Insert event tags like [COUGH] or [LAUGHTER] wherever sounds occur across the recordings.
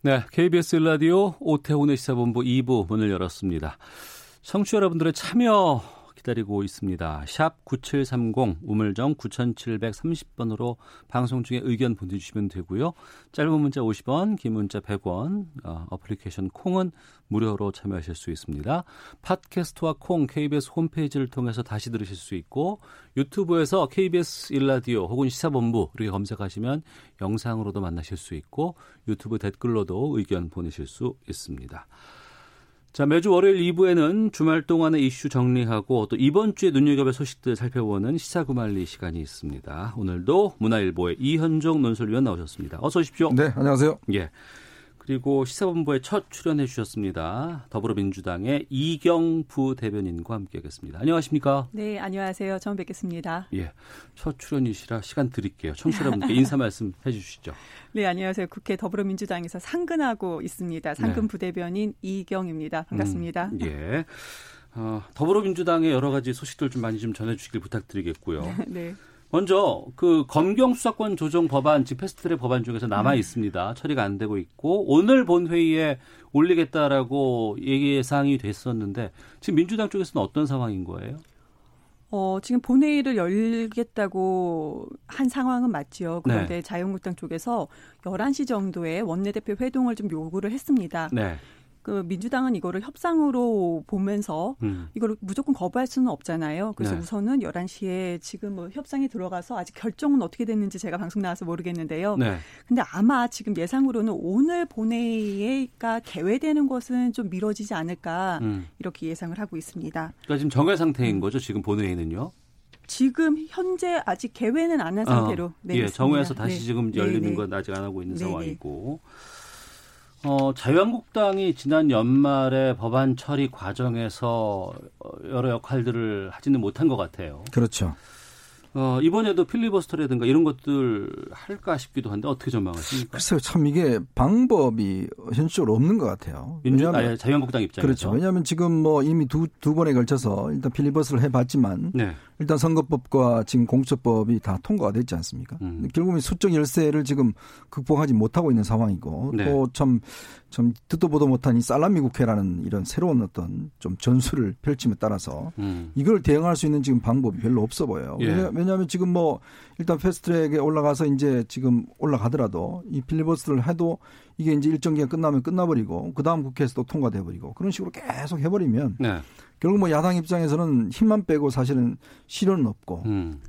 네, KBS 라디오 오태훈의 시사본부 2부 문을 열었습니다. 청취자 여러분들의 참여 기다리고 있습니다. 샵 9730 우물정 9730번으로 방송 중에 의견 보내주시면 되고요. 짧은 문자 50원, 긴 문자 100원, 어, 어플리케이션 콩은 무료로 참여하실 수 있습니다. 팟캐스트와 콩 KBS 홈페이지를 통해서 다시 들으실 수 있고 유튜브에서 KBS 일라디오 혹은 시사본부 이렇게 검색하시면 영상으로도 만나실 수 있고 유튜브 댓글로도 의견 보내실 수 있습니다. 자, 매주 월요일 2부에는 주말 동안의 이슈 정리하고 또 이번 주에 눈여겨볼 소식들 살펴보는 시사구말리 시간이 있습니다. 오늘도 문화일보의 이현종 논설위원 나오셨습니다. 어서 오십시오. 네, 안녕하세요. 예. 그리고 시사본부에 첫 출연해 주셨습니다. 더불어민주당의 이경 부 대변인과 함께하겠습니다. 안녕하십니까? 네, 안녕하세요. 처음 뵙겠습니다. 예. 첫 출연이시라 시간 드릴게요. 청취자분께 인사 [LAUGHS] 말씀 해 주시죠. 네, 안녕하세요. 국회 더불어민주당에서 상근하고 있습니다. 상근 네. 부대변인 이경입니다. 반갑습니다. 음, 예. 어, 더불어민주당의 여러 가지 소식들 좀 많이 좀 전해 주시길 부탁드리겠고요. [LAUGHS] 네. 먼저 그 검경 수사권 조정 법안 지금 패스트트랙 법안 중에서 남아 있습니다. 처리가 안 되고 있고 오늘 본회의에 올리겠다라고 얘기 사항이 됐었는데 지금 민주당 쪽에서는 어떤 상황인 거예요? 어, 지금 본회의를 열겠다고 한 상황은 맞지요. 그런데 네. 자유한국당 쪽에서 11시 정도에 원내대표 회동을 좀 요구를 했습니다. 네. 그 민주당은 이거를 협상으로 보면서 음. 이걸 무조건 거부할 수는 없잖아요. 그래서 네. 우선은 11시에 지금 뭐 협상이 들어가서 아직 결정은 어떻게 됐는지 제가 방송 나와서 모르겠는데요. 네. 근데 아마 지금 예상으로는 오늘 본회의가 개회되는 것은 좀 미뤄지지 않을까 음. 이렇게 예상을 하고 있습니다. 그러니까 지금 정회 상태인 거죠. 지금 본회의는요. 지금 현재 아직 개회는 안 한 상태로 어, 네, 예. 정회에서 다시 네. 지금 네, 열리는 네. 건 아직 안 하고 있는 네, 네. 상황이고. 어, 자유한국당이 지난 연말에 법안 처리 과정에서 어, 여러 역할들을 하지는 못한 것 같아요. 그렇죠. 어, 이번에도 필리버스터라든가 이런 것들 할까 싶기도 한데 어떻게 전망하십니까? 글쎄요, 참 이게 방법이 현실적으로 없는 것 같아요. 민주, 아니, 자유한국당 입장에서. 그렇죠. 왜냐하면 지금 뭐 이미 두, 두 번에 걸쳐서 일단 필리버스를 해봤지만 네. 일단 선거법과 지금 공수처법이 다 통과가 됐지 않습니까? 음. 결국은 수적 열세를 지금 극복하지 못하고 있는 상황이고 네. 또참참 듣도 보도 못한 이 살라미 국회라는 이런 새로운 어떤 좀 전술을 펼침에 따라서 음. 이걸 대응할 수 있는 지금 방법이 별로 없어 보여요. 예. 왜냐- 왜냐하면 지금 뭐 일단 패스트트랙에 올라가서 이제 지금 올라가더라도 이 필리버스를 해도 이게 이제 일정 기간 끝나면 끝나버리고 그 다음 국회에서 또 통과돼 버리고 그런 식으로 계속 해버리면 네. 결국 뭐 야당 입장에서는 힘만 빼고 사실은 실효는 없고 음.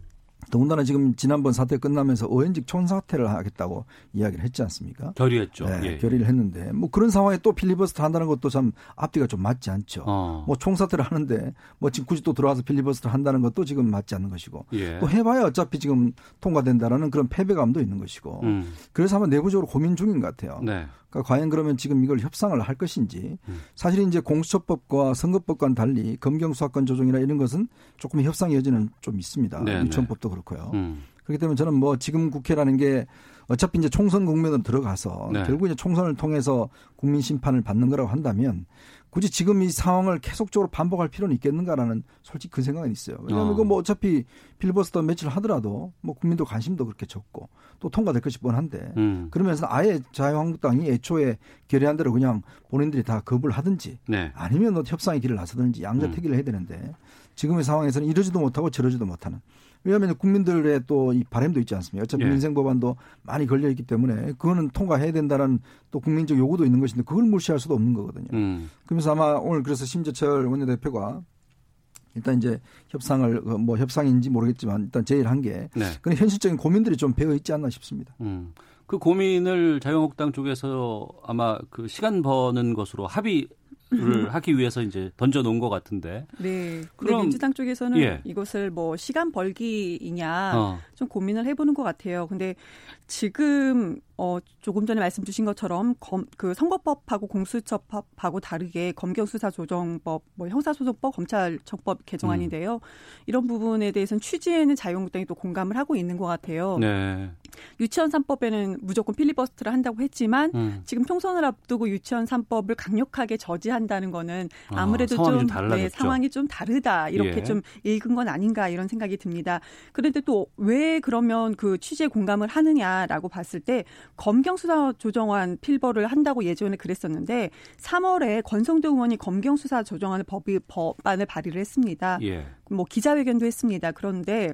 더군다나 지금 지난번 사태 끝나면서 의원직 총사퇴를 하겠다고 이야기를 했지 않습니까? 결의했죠. 네, 예. 결의를 했는데 뭐 그런 상황에 또 필리버스터 한다는 것도 참 앞뒤가 좀 맞지 않죠. 어. 뭐 총사퇴를 하는데 뭐 지금 굳이 또 들어와서 필리버스터 한다는 것도 지금 맞지 않는 것이고 예. 또 해봐야 어차피 지금 통과된다라는 그런 패배감도 있는 것이고 음. 그래서 아마 내부적으로 고민 중인 것 같아요. 네. 그러니까 과연 그러면 지금 이걸 협상을 할 것인지 음. 사실 이제 공수처법과 선거법과는 달리 검경 수사권 조정이나 이런 것은 조금 협상 여지는 좀 있습니다. 네, 유치원법도 그렇고요. 음. 그렇기 때문에 저는 뭐 지금 국회라는 게 어차피 이제 총선 국면으로 들어가서 네. 결국 이제 총선을 통해서 국민 심판을 받는 거라고 한다면 굳이 지금 이 상황을 계속적으로 반복할 필요는 있겠는가라는 솔직히 그 생각은 있어요. 왜냐하면 어. 이거 뭐 어차피 필리버스터 며칠 하더라도 뭐 국민도 관심도 그렇게 적고 또 통과될 것이 뻔한데 음. 그러면서 아예 자유한국당이 애초에 결의한 대로 그냥 본인들이 다 거부를 하든지 네. 아니면 뭐 협상의 길을 나서든지 양자택일을 해야 되는데 지금의 상황에서는 이러지도 못하고 저러지도 못하는 왜냐하면 국민들의 또 이 바람도 있지 않습니까? 어차피 예. 민생 법안도 많이 걸려 있기 때문에 그거는 통과해야 된다는 또 국민적 요구도 있는 것인데 그걸 무시할 수도 없는 거거든요. 음. 그러면서 아마 오늘 그래서 심재철 원내대표가 일단 이제 협상을 어, 뭐 협상인지 모르겠지만 일단 제의를 게 네. 그런 현실적인 고민들이 좀 배어 있지 않나 싶습니다. 음. 그 고민을 자유한국당 쪽에서 아마 그 시간 버는 것으로 합의 를 하기 위해서 이제 던져 놓은 것 같은데. 네. 그럼- 민주당 쪽에서는 예. 이것을 뭐 시간 벌기이냐 어. 좀 고민을 해보는 것 같아요. 근데 지금 어 조금 전에 말씀 주신 것처럼 검, 그 선거법하고 공수처법하고 다르게 검경수사조정법, 뭐 형사소송법, 검찰청법 개정안인데요. 음. 이런 부분에 대해서는 취지에는 자유한국당이 또 공감을 하고 있는 것 같아요. 네. 유치원 3법에는 무조건 필리버스트를 한다고 했지만 음. 지금 총선을 앞두고 유치원 3법을 강력하게 저지한다는 거는 아, 아무래도 아, 좀, 네, 상황이 좀 다르다 이렇게 예. 좀 읽은 건 아닌가 이런 생각이 듭니다. 그런데 또 왜 그러면 그 취지에 공감을 하느냐 라고 봤을 때 검경수사 조정안 필버를 한다고 예전에 그랬었는데 3월에 권성도 의원이 검경수사 조정안을 법이 법안을 발의를 했습니다. 예. 뭐 기자회견도 했습니다. 그런데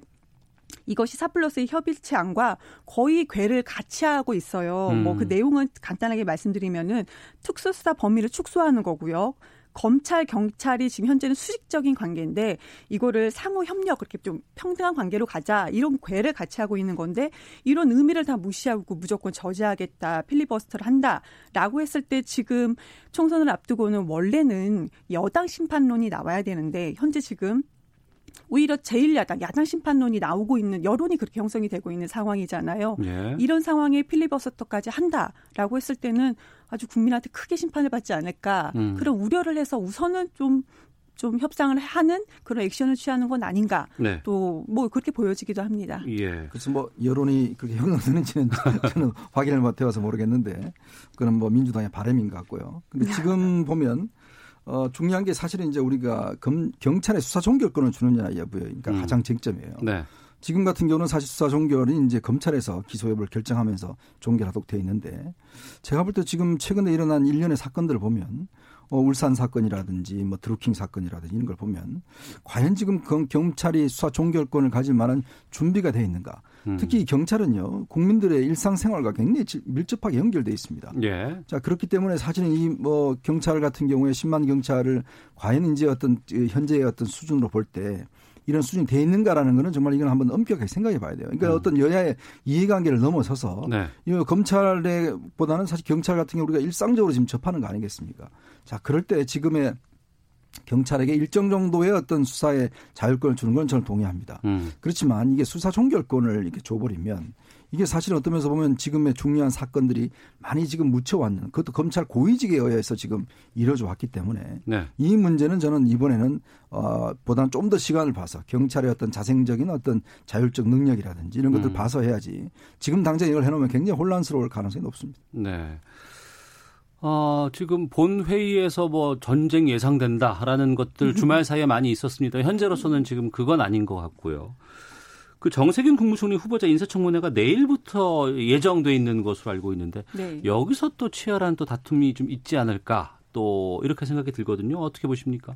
이것이 사플러스의 협의체안과 거의 궤를 같이 하고 있어요. 음. 뭐그 내용은 간단하게 말씀드리면은 특수수사 범위를 축소하는 거고요. 검찰 경찰이 지금 현재는 수직적인 관계인데 이거를 상호 협력 그렇게 좀 평등한 관계로 가자 이런 궤를 같이 하고 있는 건데 이런 의미를 다 무시하고 무조건 저지하겠다 필리버스터를 한다라고 했을 때 지금 총선을 앞두고는 원래는 여당 심판론이 나와야 되는데 현재 지금 오히려 제1야당 야당 심판론이 나오고 있는 여론이 그렇게 형성이 되고 있는 상황이잖아요. 예. 이런 상황에 필리버스터까지 한다라고 했을 때는 아주 국민한테 크게 심판을 받지 않을까 음. 그런 우려를 해서 우선은 좀좀 협상을 하는 그런 액션을 취하는 건 아닌가. 네. 또뭐 그렇게 보여지기도 합니다. 예. 그래서 뭐 여론이 그렇게 형성되는지는 [LAUGHS] 저는 확인을 못 해와서 모르겠는데 그건 뭐 민주당의 바람인 것 같고요. 근데 지금 [LAUGHS] 보면 어, 중요한 게 사실은 이제 우리가 검, 경찰에 수사 종결권을 주느냐 여부에 그러니까 음. 가장 쟁점이에요. 네. 지금 같은 경우는 사실 수사 종결이 이제 검찰에서 기소 여부를 결정하면서 종결하도록 돼 있는데 제가 볼 때 지금 최근에 일어난 일련의 사건들을 보면 어, 울산 사건이라든지 뭐 드루킹 사건이라든지 이런 걸 보면 과연 지금 경찰이 수사 종결권을 가질 만한 준비가 돼 있는가? 음. 특히 경찰은요 국민들의 일상생활과 굉장히 밀접하게 연결돼 있습니다. 예. 자 그렇기 때문에 사실은 이 뭐 경찰 같은 경우에 10만 경찰을 과연 이제 어떤 현재의 어떤 수준으로 볼때 이런 수준이 돼 있는가라는 거는 정말 이건 한번 엄격하게 생각해 봐야 돼요. 그러니까 음. 어떤 여야의 이해관계를 넘어서서 네. 이 검찰보다는 사실 경찰 같은 경우 우리가 일상적으로 지금 접하는 거 아니겠습니까? 자 그럴 때 지금의 경찰에게 일정 정도의 어떤 수사의 자율권을 주는 건 저는 동의합니다. 음. 그렇지만 이게 수사 종결권을 이렇게 줘버리면 이게 사실 어떤 면에서 보면 지금의 중요한 사건들이 많이 지금 묻혀왔는 그것도 검찰 고위직에 의해서 지금 이뤄져 왔기 때문에 네. 이 문제는 저는 이번에는 어, 보다는 좀더 시간을 봐서 경찰의 어떤 자생적인 어떤 자율적 능력이라든지 이런 것들 음. 봐서 해야지 지금 당장 이걸 해놓으면 굉장히 혼란스러울 가능성이 높습니다. 네. 어, 지금 본 회의에서 뭐 전쟁 예상된다라는 것들 [LAUGHS] 주말 사이에 많이 있었습니다. 현재로서는 지금 그건 아닌 것 같고요. 그 정세균 국무총리 후보자 인사청문회가 내일부터 예정돼 있는 것으로 알고 있는데 네. 여기서 또 치열한 또 다툼이 좀 있지 않을까 또 이렇게 생각이 들거든요. 어떻게 보십니까?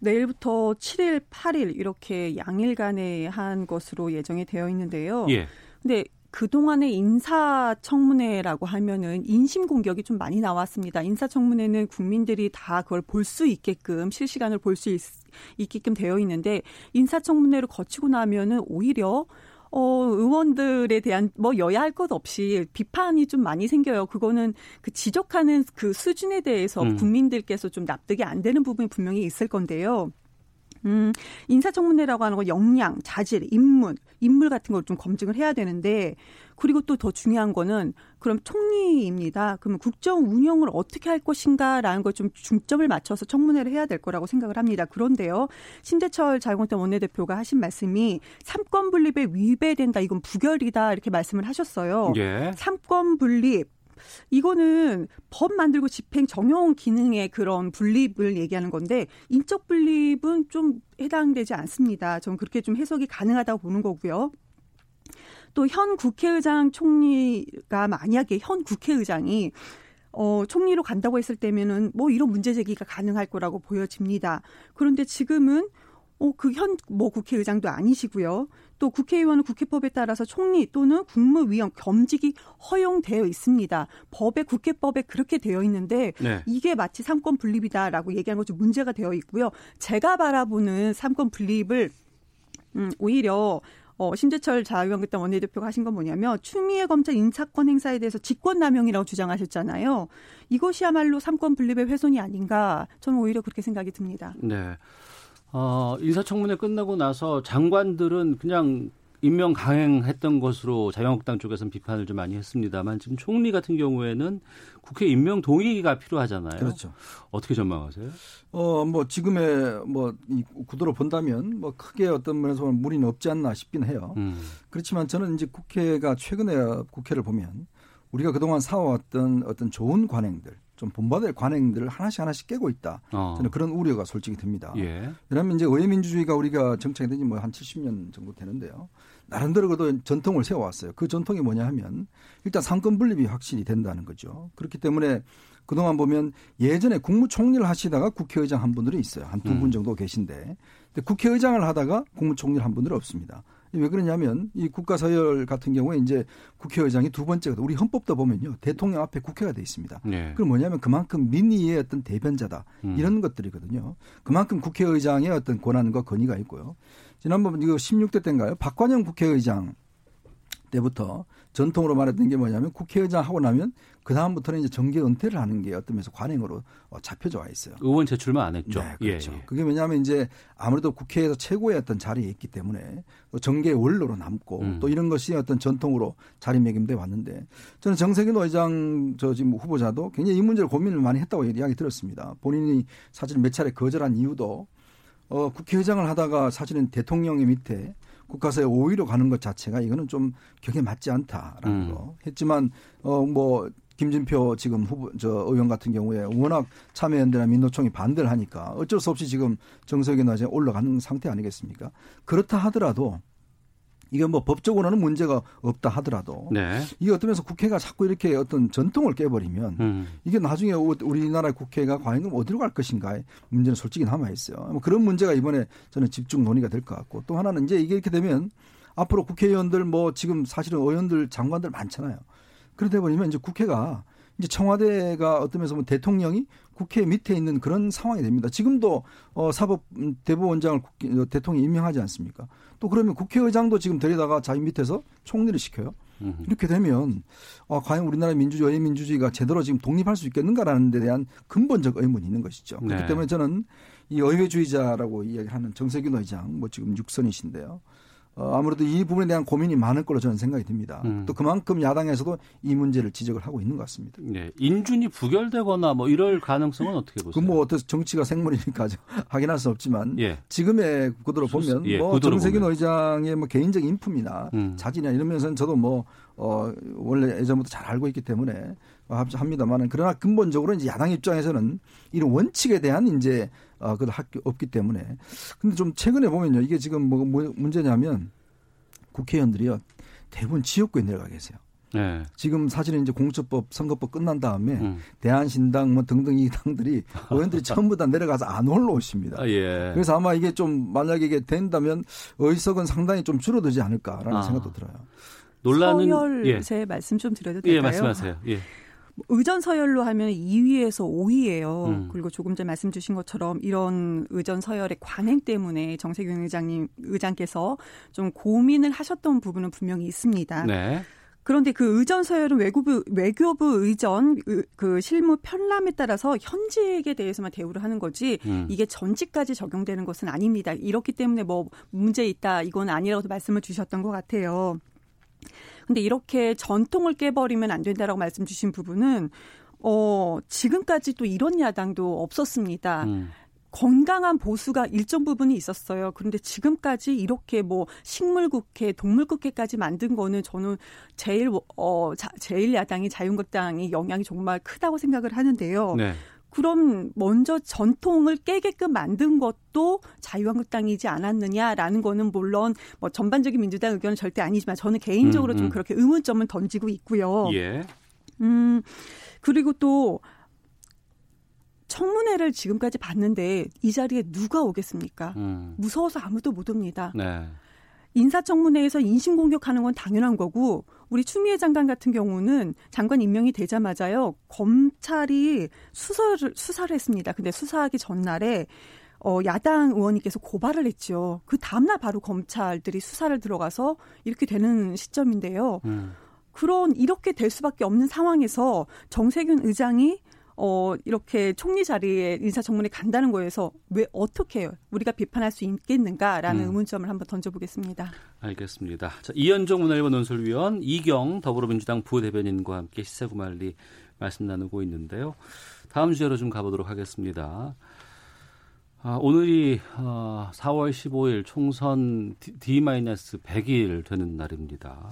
내일부터 7일, 8일 이렇게 양일간에 한 것으로 예정이 되어 있는데요. 예. 근데 그동안의 인사청문회라고 하면은 인심 공격이 좀 많이 나왔습니다. 인사청문회는 국민들이 다 그걸 볼 수 있게끔 실시간으로 볼수 있게끔 되어 있는데 인사청문회를 거치고 나면은 오히려 어, 의원들에 대한 뭐 여야 할 것 없이 비판이 좀 많이 생겨요. 그거는 그 지적하는 그 수준에 대해서 음. 국민들께서 좀 납득이 안 되는 부분이 분명히 있을 건데요. 음, 인사청문회라고 하는 거 역량, 자질, 인물, 인물 같은 걸 좀 검증을 해야 되는데 그리고 또 더 중요한 거는 그럼 총리입니다. 그러면 국정 운영을 어떻게 할 것인가라는 걸 좀 중점을 맞춰서 청문회를 해야 될 거라고 생각을 합니다. 그런데요. 심재철 자유한국당 원내대표가 하신 말씀이 삼권 분립에 위배된다. 이건 부결이다. 이렇게 말씀을 하셨어요. 예. 삼권 분립 이거는 법 만들고 집행 정형 기능의 그런 분립을 얘기하는 건데 인적 분립은 좀 해당되지 않습니다. 저는 그렇게 좀 해석이 가능하다고 보는 거고요. 또 현 국회의장 총리가 만약에 현 국회의장이 어, 총리로 간다고 했을 때면은 뭐 이런 문제 제기가 가능할 거라고 보여집니다. 그런데 지금은 어, 그 현 뭐 국회의장도 아니시고요. 또 국회의원은 국회법에 따라서 총리 또는 국무위원 겸직이 허용되어 있습니다. 법에 국회법에 그렇게 되어 있는데 네. 이게 마치 삼권 분립이다라고 얘기하는 것좀 문제가 되어 있고요. 제가 바라보는 삼권 분립을 음, 오히려 어, 심재철 자유한국당 원내대표가 하신 건 뭐냐면 추미애 검찰 인사권 행사에 대해서 직권남용이라고 주장하셨잖아요. 이것이야말로 삼권 분립의 훼손이 아닌가 저는 오히려 그렇게 생각이 듭니다. 네. 어, 인사청문회 끝나고 나서 장관들은 그냥 임명 강행했던 것으로 자유한국당 쪽에서는 비판을 좀 많이 했습니다만 지금 총리 같은 경우에는 국회 임명 동의가 필요하잖아요. 그렇죠. 어떻게 전망하세요? 어, 뭐 지금의 뭐 이 구도로 본다면 뭐 크게 어떤 면에서 무리는 없지 않나 싶긴 해요. 음. 그렇지만 저는 이제 국회가 최근에 국회를 보면 우리가 그동안 사와왔던 어떤 좋은 관행들 좀 본받을 관행들을 하나씩 하나씩 깨고 있다. 어. 저는 그런 우려가 솔직히 듭니다. 예. 왜냐하면 이제 의회민주주의가 우리가 정착이 된지 뭐 한 70년 정도 되는데요. 나름대로 그도 전통을 세워왔어요. 그 전통이 뭐냐 하면 일단 상권 분립이 확실히 된다는 거죠. 그렇기 때문에 그동안 보면 예전에 국무총리를 하시다가 국회의장 한 분들이 있어요. 한 두분 음. 정도 계신데. 근데 국회의장을 하다가 국무총리를 한 분들이 없습니다. 왜 그러냐면 이 국가서열 같은 경우에 이제 국회의장이 두 번째가 우리 헌법도 보면요 대통령 앞에 국회가 돼 있습니다. 네. 그럼 뭐냐면 그만큼 민의의 어떤 대변자다 음. 이런 것들이거든요. 그만큼 국회의장의 어떤 권한과 권위가 있고요. 지난번 이거 16대 때인가요? 박관영 국회의장 때부터 전통으로 말했던 게 뭐냐면 국회의장 하고 나면 그 다음부터는 이제 정계 은퇴를 하는 게 어떤 면에서 관행으로 어, 잡혀져 와 있어요. 의원 제출만 안 했죠. 네, 그렇죠. 예, 예. 그게 왜냐하면 이제 아무래도 국회에서 최고의 어떤 자리에 있기 때문에 정계 원로로 남고 음. 또 이런 것이 어떤 전통으로 자리매김돼 왔는데 저는 정세균 의장 저 지금 후보자도 굉장히 이 문제를 고민을 많이 했다고 이야기 들었습니다. 본인이 사실 몇 차례 거절한 이유도 어, 국회의장을 하다가 사실은 대통령의 밑에 국가사에 5위로 가는 것 자체가 이거는 좀 격에 맞지 않다라는 음. 거 했지만 어뭐 김진표 지금 후보 저 의원 같은 경우에 워낙 참여연대나 민노총이 반대를 하니까 어쩔 수 없이 지금 정석이 낮에 올라가는 상태 아니겠습니까? 그렇다 하더라도 이게 뭐 법적으로는 문제가 없다 하더라도 네. 이게 어떤 면에서 국회가 자꾸 이렇게 어떤 전통을 깨버리면 음. 이게 나중에 우리나라 국회가 과연 그럼 어디로 갈 것인가의 문제는 솔직히 남아 있어요. 뭐 그런 문제가 이번에 저는 집중 논의가 될 것 같고 또 하나는 이제 이게 이렇게 되면 앞으로 국회의원들 뭐 지금 사실은 의원들 장관들 많잖아요. 그러다 보면 이제 국회가 이제 청와대가 어떤 면에서 보면 대통령이 국회 밑에 있는 그런 상황이 됩니다. 지금도 어 사법 대법원장을 어, 대통령이 임명하지 않습니까? 또 그러면 국회의장도 지금 데려다가 자기 밑에서 총리를 시켜요. 이렇게 되면 어, 과연 우리나라 민주주의, 민주주의가 제대로 지금 독립할 수 있겠는가라는 데 대한 근본적 의문이 있는 것이죠. 그렇기 네. 때문에 저는 이 의회주의자라고 이야기하는 정세균 의장, 뭐 지금 육선이신데요. 어, 아무래도 이 부분에 대한 고민이 많을 거로 저는 생각이 듭니다. 음. 또 그만큼 야당에서도 이 문제를 지적을 하고 있는 것 같습니다. 네. 인준이 부결되거나 뭐 이럴 가능성은 어떻게 보세요? 그뭐 어떤 정치가 생물이니까 [LAUGHS] 확인할 수 없지만 예. 지금의 구도로 보면 예, 뭐 정세균 의장의 뭐 개인적 인품이나 음. 자진이나 이런 면에서는 저도 뭐 어, 원래 예전부터 잘 알고 있기 때문에 합니다만은 그러나 근본적으로 이제 야당 입장에서는 이런 원칙에 대한 이제 어, 그 학교 없기 때문에 근데 좀 최근에 보면요 이게 지금 뭐, 뭐 문제냐면 국회의원들이요 대부분 지역구에 내려가 계세요. 네. 지금 사실은 이제 공수처법 선거법 끝난 다음에 음. 대한신당 뭐 등등 이 당들이 [LAUGHS] 의원들이 전부 다 내려가서 안 올라오십니다. 아, 예. 그래서 아마 이게 좀 만약에 이게 된다면 의석은 상당히 좀 줄어들지 않을까라는 아. 생각도 들어요. 논란은 서열 예. 제 말씀 좀 드려도 될까요? 예, 말씀하세요. 예. 의전 서열로 하면 2위에서 5위예요. 음. 그리고 조금 전 말씀 주신 것처럼 이런 의전 서열의 관행 때문에 정세균 의장님 의장께서 좀 고민을 하셨던 부분은 분명히 있습니다. 네. 그런데 그 의전 서열은 외교부 외교부 의전 그 실무 편람에 따라서 현직에 대해서만 대우를 하는 거지 음. 이게 전직까지 적용되는 것은 아닙니다. 이렇기 때문에 뭐 문제 있다 이건 아니라고 말씀을 주셨던 것 같아요. 근데 이렇게 전통을 깨버리면 안 된다라고 말씀 주신 부분은 어, 지금까지 또 이런 야당도 없었습니다. 음. 건강한 보수가 일정 부분이 있었어요. 그런데 지금까지 이렇게 뭐 식물국회, 동물국회까지 만든 거는 저는 제일 어 자, 제일 야당이 자유한국당이 영향이 정말 크다고 생각을 하는데요. 네. 그럼 먼저 전통을 깨게끔 만든 것도 자유한국당이지 않았느냐라는 거는 물론 뭐 전반적인 민주당 의견은 절대 아니지만 저는 개인적으로 음, 음. 좀 그렇게 의문점을 던지고 있고요. 예. 음 그리고 또 청문회를 지금까지 봤는데 이 자리에 누가 오겠습니까? 음. 무서워서 아무도 못 옵니다. 네. 인사청문회에서 인신 공격하는 건 당연한 거고 우리 추미애 장관 같은 경우는 장관 임명이 되자마자요 검찰이 수사를 수사를 했습니다. 근데 수사하기 전날에 어, 야당 의원님께서 고발을 했죠. 그 다음날 바로 검찰들이 수사를 들어가서 이렇게 되는 시점인데요. 음. 그런 이렇게 될 수밖에 없는 상황에서 정세균 의장이 어, 이렇게 총리 자리에 인사청문회 간다는 거에서 왜 어떻게 우리가 비판할 수 있겠는가라는 음. 의문점을 한번 던져보겠습니다. 알겠습니다. 자, 이현종 문화일보 논설위원 이경 더불어민주당 부대변인과 함께 시사구말리 말씀 나누고 있는데요. 다음 주제로 좀 가보도록 하겠습니다. 아, 오늘이 어, 4월 15일 총선 D-100일 되는 날입니다.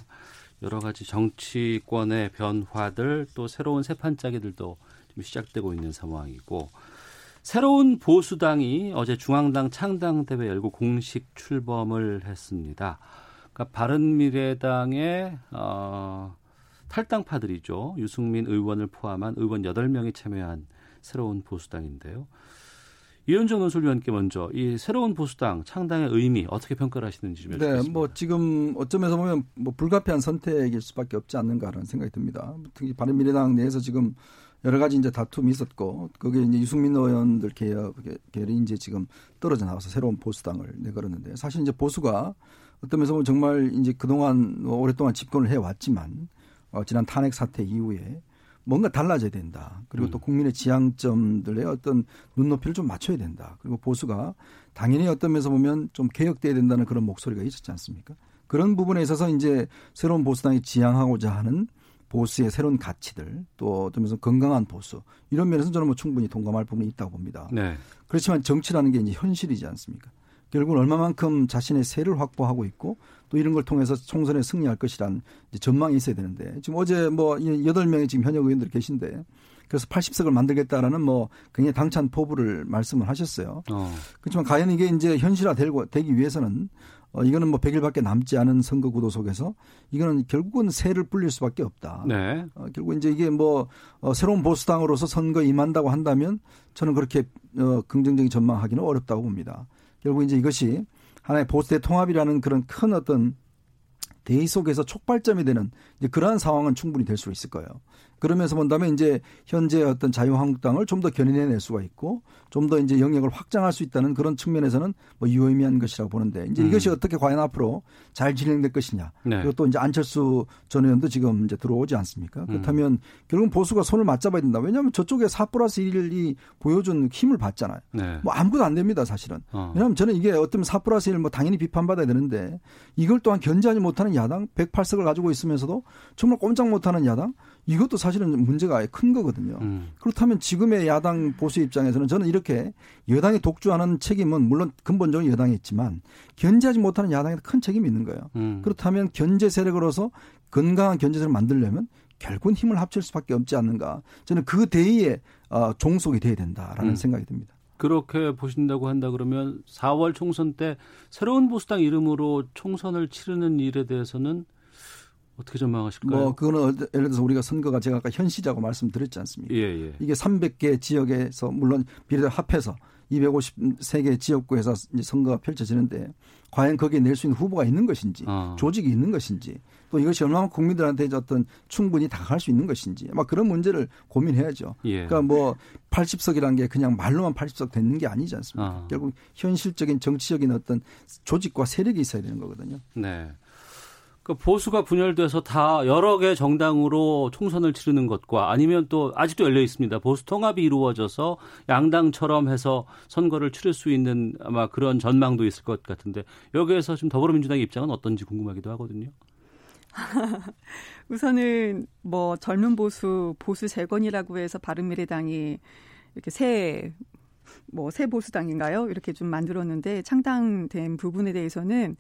여러 가지 정치권의 변화들 또 새로운 세판짜기들도 좀 시작되고 있는 상황이고 새로운 보수당이 어제 중앙당 창당대회 열고 공식 출범을 했습니다. 그러니까 바른미래당의 어, 탈당파들이죠. 유승민 의원을 포함한 의원 8명이 참여한 새로운 보수당인데요. 이현정 논술위원께 먼저 이 새로운 보수당 창당의 의미 어떻게 평가를 하시는지 좀 여쭤보겠습니다. 네, 뭐 지금 어쩌면서 보면 뭐 불가피한 선택일 수밖에 없지 않는가라는 생각이 듭니다. 특히 바른미래당 내에서 지금 여러 가지 이제 다툼이 있었고 거기에 이제 유승민 의원들 계열, 계열이 이제 지금 떨어져 나와서 새로운 보수당을 내걸었는데 사실 이제 보수가 어떤 면에서 보면 정말 이제 그동안 오랫동안 집권을 해 왔지만 어, 지난 탄핵 사태 이후에 뭔가 달라져야 된다. 그리고 음. 또 국민의 지향점들의 어떤 눈높이를 좀 맞춰야 된다. 그리고 보수가 당연히 어떤 면에서 보면 좀 개혁돼야 된다는 그런 목소리가 있었지 않습니까? 그런 부분에 있어서 이제 새로운 보수당이 지향하고자 하는 보수의 새로운 가치들 또 어떤 면에서 건강한 보수 이런 면에서 저는 뭐 충분히 동감할 부분이 있다고 봅니다. 네. 그렇지만 정치라는 게 이제 현실이지 않습니까? 결국은 얼마만큼 자신의 세를 확보하고 있고 또 이런 걸 통해서 총선에 승리할 것이란 전망이 있어야 되는데 지금 어제 뭐 여덟 명의 지금 현역 의원들이 계신데 그래서 80석을 만들겠다라는 뭐 굉장히 당찬 포부를 말씀을 하셨어요. 어. 그렇지만 과연 이게 이제 현실화 되기 위해서는 어, 이거는 뭐 100일밖에 남지 않은 선거 구도 속에서 이거는 결국은 세를 불릴 수밖에 없다. 네. 어, 결국 이제 이게 뭐 어, 새로운 보수당으로서 선거 임한다고 한다면 저는 그렇게 어, 긍정적인 전망하기는 어렵다고 봅니다. 결국 이제 이것이 하나의 보수 대 통합이라는 그런 큰 어떤 대의 속에서 촉발점이 되는 이제 그러한 상황은 충분히 될 수 있을 거예요. 그러면서 본다면 이제 현재 어떤 자유한국당을 좀 더 견인해낼 수가 있고 좀 더 이제 영역을 확장할 수 있다는 그런 측면에서는 뭐 유의미한 것이라고 보는데 이제 음. 이것이 어떻게 과연 앞으로 잘 진행될 것이냐. 네. 그리고 또 이제 안철수 전 의원도 지금 이제 들어오지 않습니까? 음. 그렇다면 음. 결국은 보수가 손을 맞잡아야 된다. 왜냐하면 저쪽에 4 플러스 1이 보여준 힘을 봤잖아요. 네. 뭐 아무것도 안 됩니다, 사실은. 어. 왜냐하면 저는 이게 어떤 4 플러스 1뭐 당연히 비판받아야 되는데 이걸 또한 견제하지 못하는 야당 108석을 가지고 있으면서도 정말 꼼짝 못하는 야당 이것도 사실은 문제가 큰 거거든요. 음. 그렇다면 지금의 야당 보수 입장에서는 저는 이렇게 여당이 독주하는 책임은 물론 근본적으로 여당이 있지만 견제하지 못하는 야당에 큰 책임이 있는 거예요. 음. 그렇다면 견제 세력으로서 건강한 견제 세력을 만들려면 결국은 힘을 합칠 수밖에 없지 않는가. 저는 그 대의에 어, 종속이 돼야 된다라는 음. 생각이 듭니다. 그렇게 보신다고 한다 그러면 4월 총선 때 새로운 보수당 이름으로 총선을 치르는 일에 대해서는 어떻게 전망하실까요? 뭐 그거는 예를 들어서 우리가 선거가 제가 아까 현시자고 말씀드렸지 않습니까? 예, 예. 이게 300개 지역에서 물론 비례 합해서 253개 지역구에서 선거가 펼쳐지는데 과연 거기에 낼 수 있는 후보가 있는 것인지 아. 조직이 있는 것인지 또 이것이 얼마나 국민들한테 어떤 충분히 다가갈 수 있는 것인지 막 그런 문제를 고민해야죠. 예. 그러니까 뭐 80석이라는 게 그냥 말로만 80석 되는 게 아니지 않습니까? 아. 결국 현실적인 정치적인 어떤 조직과 세력이 있어야 되는 거거든요. 네. 그 보수가 분열돼서 다 여러 개 정당으로 총선을 치르는 것과 아니면 또 아직도 열려 있습니다. 보수 통합이 이루어져서 양당처럼 해서 선거를 치를 수 있는 아마 그런 전망도 있을 것 같은데 여기에서 지금 더불어민주당의 입장은 어떤지 궁금하기도 하거든요. [LAUGHS] 우선은 뭐 젊은 보수 보수 재건이라고 해서 바른미래당이 이렇게 새 뭐 새 보수당인가요? 이렇게 좀 만들었는데 창당된 부분에 대해서는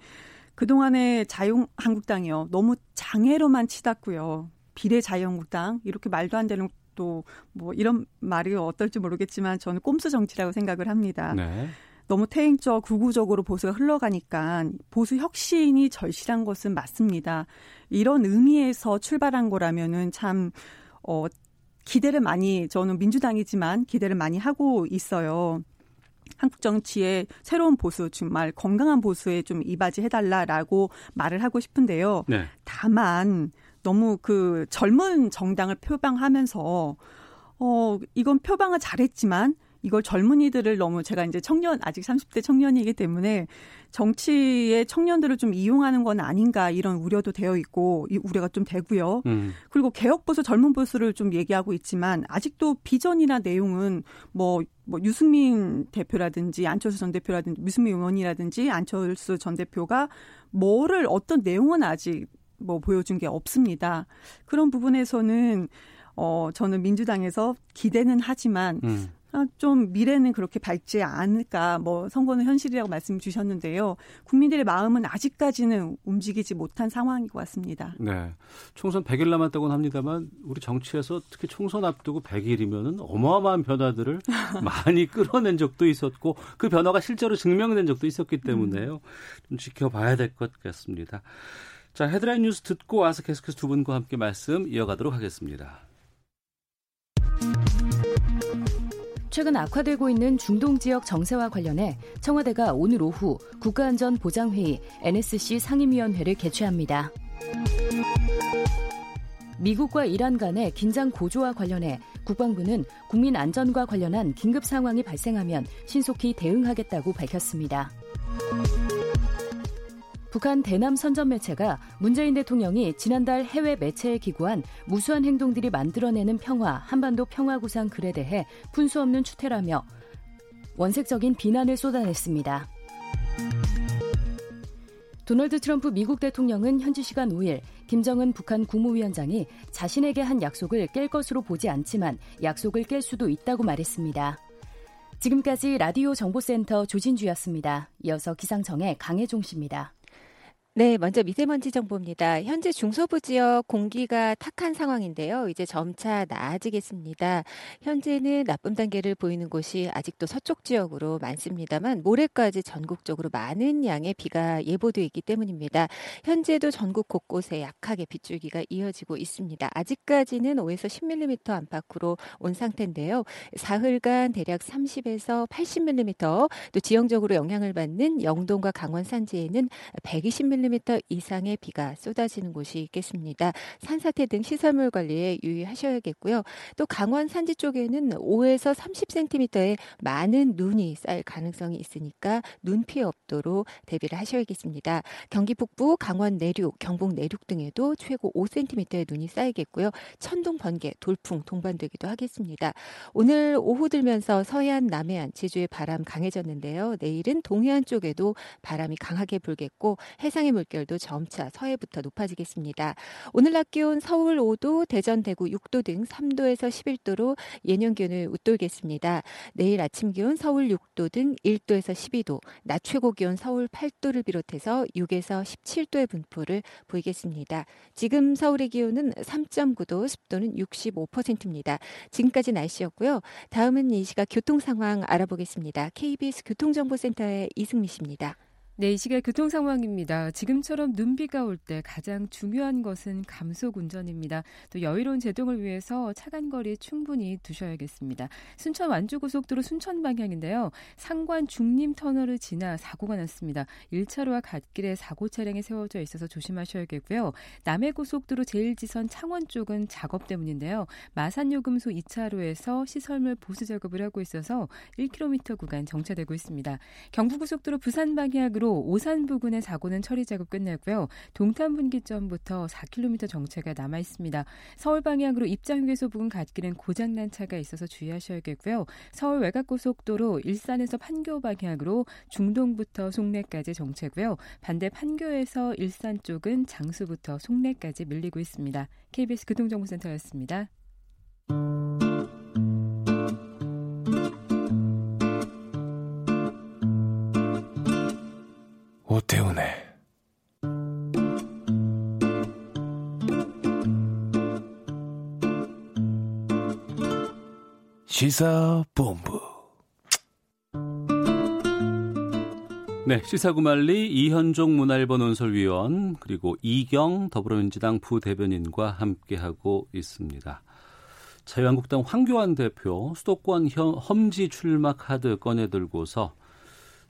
그동안에 자유한국당이요. 너무 장애로만 치닫고요. 비례 자유한국당 이렇게 말도 안 되는 또 뭐 이런 말이 어떨지 모르겠지만 저는 꼼수 정치라고 생각을 합니다. 네. 너무 태행적 구구적으로 보수가 흘러가니까 보수 혁신이 절실한 것은 맞습니다. 이런 의미에서 출발한 거라면은 참 어, 기대를 많이 저는 민주당이지만 기대를 많이 하고 있어요. 한국 정치의 새로운 보수 정말 건강한 보수에 좀 이바지 해달라라고 말을 하고 싶은데요. 네. 다만 너무 그 젊은 정당을 표방하면서 어 이건 표방을 잘했지만 이걸 젊은이들을 너무 제가 이제 청년 아직 30대 청년이기 때문에 정치의 청년들을 좀 이용하는 건 아닌가 이런 우려도 되어 있고 이 우려가 좀 되고요. 음. 그리고 개혁 보수 젊은 보수를 좀 얘기하고 있지만 아직도 비전이나 내용은 뭐뭐 뭐 유승민 대표라든지 안철수 전 대표라든지 유승민 의원이라든지 안철수 전 대표가 뭐를 어떤 내용은 아직 뭐 보여준 게 없습니다. 그런 부분에서는 어 저는 민주당에서 기대는 하지만 음. 아, 좀 미래는 그렇게 밝지 않을까 뭐 선거는 현실이라고 말씀 주셨는데요. 국민들의 마음은 아직까지는 움직이지 못한 상황인 것 같습니다. 네. 총선 100일 남았다고는 합니다만 우리 정치에서 특히 총선 앞두고 100일이면은 어마어마한 변화들을 [LAUGHS] 많이 끌어낸 적도 있었고 그 변화가 실제로 증명된 적도 있었기 때문에요. 좀 지켜봐야 될 것 같습니다. 자, 헤드라인 뉴스 듣고 와서 계속해서 두 분과 함께 말씀 이어가도록 하겠습니다. 최근 악화되고 있는 중동 지역 정세와 관련해 청와대가 오늘 오후 국가안전보장회의 NSC 상임위원회를 개최합니다. 미국과 이란 간의 긴장 고조와 관련해 국방부는 국민 안전과 관련한 긴급 상황이 발생하면 신속히 대응하겠다고 밝혔습니다. 북한 대남 선전 매체가 문재인 대통령이 지난달 해외 매체에 기고한 무수한 행동들이 만들어내는 평화, 한반도 평화 구상 글에 대해 분수 없는 추태라며 원색적인 비난을 쏟아냈습니다. 도널드 트럼프 미국 대통령은 현지 시간 5일 김정은 북한 국무위원장이 자신에게 한 약속을 깰 것으로 보지 않지만 약속을 깰 수도 있다고 말했습니다. 지금까지 라디오 정보센터 조진주였습니다. 이어서 기상청의 강혜종 씨입니다. 네, 먼저 미세먼지 정보입니다. 현재 중서부 지역 공기가 탁한 상황인데요. 이제 점차 나아지겠습니다. 현재는 나쁨 단계를 보이는 곳이 아직도 서쪽 지역으로 많습니다만 모레까지 전국적으로 많은 양의 비가 예보되어 있기 때문입니다. 현재도 전국 곳곳에 약하게 빗줄기가 이어지고 있습니다. 아직까지는 5에서 10mm 안팎으로 온 상태인데요. 사흘간 대략 30에서 80mm 또 지형적으로 영향을 받는 영동과 강원 산지에는 120mm 10mm 이상의 비가 쏟아지는 곳이 있겠습니다. 산사태 등 시설물 관리에 유의하셔야겠고요. 또 강원 산지 쪽에는 5에서 30cm의 많은 눈이 쌓일 가능성이 있으니까 눈 피해 없도록 대비를 하셔야겠습니다. 경기 북부, 강원 내륙, 경북 내륙 등에도 최고 5cm의 눈이 쌓이겠고요. 천둥, 번개, 돌풍 동반되기도 하겠습니다. 오늘 오후 들면서 서해안, 남해안, 제주의 바람 강해졌는데요. 내일은 동해안 쪽에도 바람이 강하게 불겠고 해상의 해상의 물결도 점차 서해부터 높아지겠습니다. 오늘 낮 기온 서울 5도, 대전, 대구 6도 등 3도에서 11도로 예년 기온을 웃돌겠습니다. 내일 아침 기온 서울 6도 등 1도에서 12도, 낮 최고 기온 서울 8도를 비롯해서 6에서 17도의 분포를 보이겠습니다. 지금 서울의 기온은 3.9도, 습도는 65%입니다. 지금까지 날씨였고요. 다음은 이 시각 교통 상황 알아보겠습니다. KBS 교통정보센터의 이승미 씨입니다. 네, 이 시각 교통 상황입니다. 지금처럼 눈비가 올 때 가장 중요한 것은 감속 운전입니다. 또 여유로운 제동을 위해서 차간 거리 충분히 두셔야겠습니다. 순천 완주고속도로 순천 방향인데요. 상관 중림 터널을 지나 사고가 났습니다. 1차로와 갓길에 사고 차량이 세워져 있어서 조심하셔야겠고요. 남해고속도로 제일지선 창원 쪽은 작업 때문인데요. 마산요금소 2차로에서 시설물 보수 작업을 하고 있어서 1km 구간 정체되고 있습니다. 경부고속도로 부산 방향으로 오산 부근의 사고는 처리 작업 끝났고요. 동탄 분기점부터 4km 정체가 남아 있습니다. 서울 방향으로 입장휴게소 부근 갓길은 고장난 차가 있어서 주의하셔야겠고요. 서울 외곽고속도로 일산에서 판교 방향으로 중동부터 송내까지 정체고요. 반대 판교에서 일산 쪽은 장수부터 송내까지 밀리고 있습니다. KBS 교통정보센터였습니다. 오태훈의 시사본부 네, 시사구말리 이현종 문화일보 논설위원 그리고 이경 더불어민주당 부대변인과 함께하고 있습니다. 자유한국당 황교안 대표 수도권 험지 출마 카드 꺼내들고서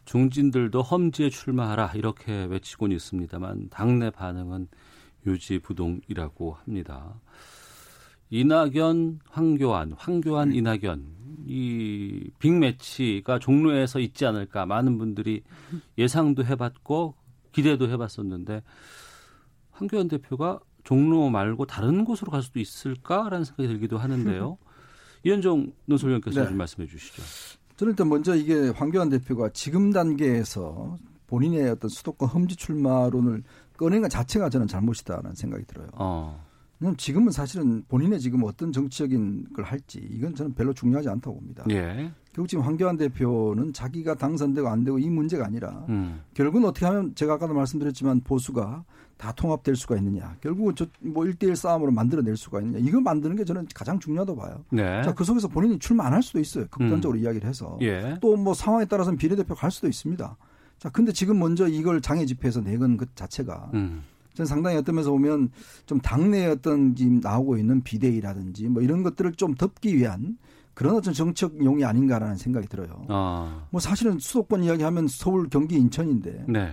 중진들도 험지에 출마하라 이렇게 외치곤 있습니다만 당내 반응은 유지부동이라고 합니다. 이낙연, 황교안, 황교안, 이낙연 이 빅매치가 종로에서 있지 않을까 많은 분들이 예상도 해봤고 기대도 해봤었는데 황교안 대표가 종로 말고 다른 곳으로 갈 수도 있을까라는 생각이 들기도 하는데요. [LAUGHS] 이현정 논설위원께서 네. 좀 말씀해 주시죠. 저는 일단 먼저 이게 황교안 대표가 지금 단계에서 본인의 어떤 수도권 험지 출마론을 꺼낸 것 자체가 저는 잘못이다라는 생각이 들어요. 어. 왜냐하면 지금은 사실은 본인의 지금 어떤 정치적인 걸 할지 이건 저는 별로 중요하지 않다고 봅니다. 예. 결국 지금 황교안 대표는 자기가 당선되고 안 되고 이 문제가 아니라 음. 결국은 어떻게 하면 제가 아까도 말씀드렸지만 보수가 다 통합될 수가 있느냐. 결국은 저뭐 1대1 싸움으로 만들어낼 수가 있느냐. 이걸 만드는 게 저는 가장 중요하다고 봐요. 네. 자, 그 속에서 본인이 출마 안 할 수도 있어요. 극단적으로 음. 이야기를 해서. 예. 또뭐 상황에 따라서는 비례대표 갈 수도 있습니다. 자, 근데 지금 먼저 이걸 장애 집회에서 내건 그 자체가 음. 저는 상당히 어떤 면에서 보면 좀 당내에 어떤 지금 나오고 있는 비대위라든지 뭐 이런 것들을 좀 덮기 위한 그런 어떤 정책용이 아닌가라는 생각이 들어요. 아. 뭐 사실은 수도권 이야기하면 서울, 경기, 인천인데 네.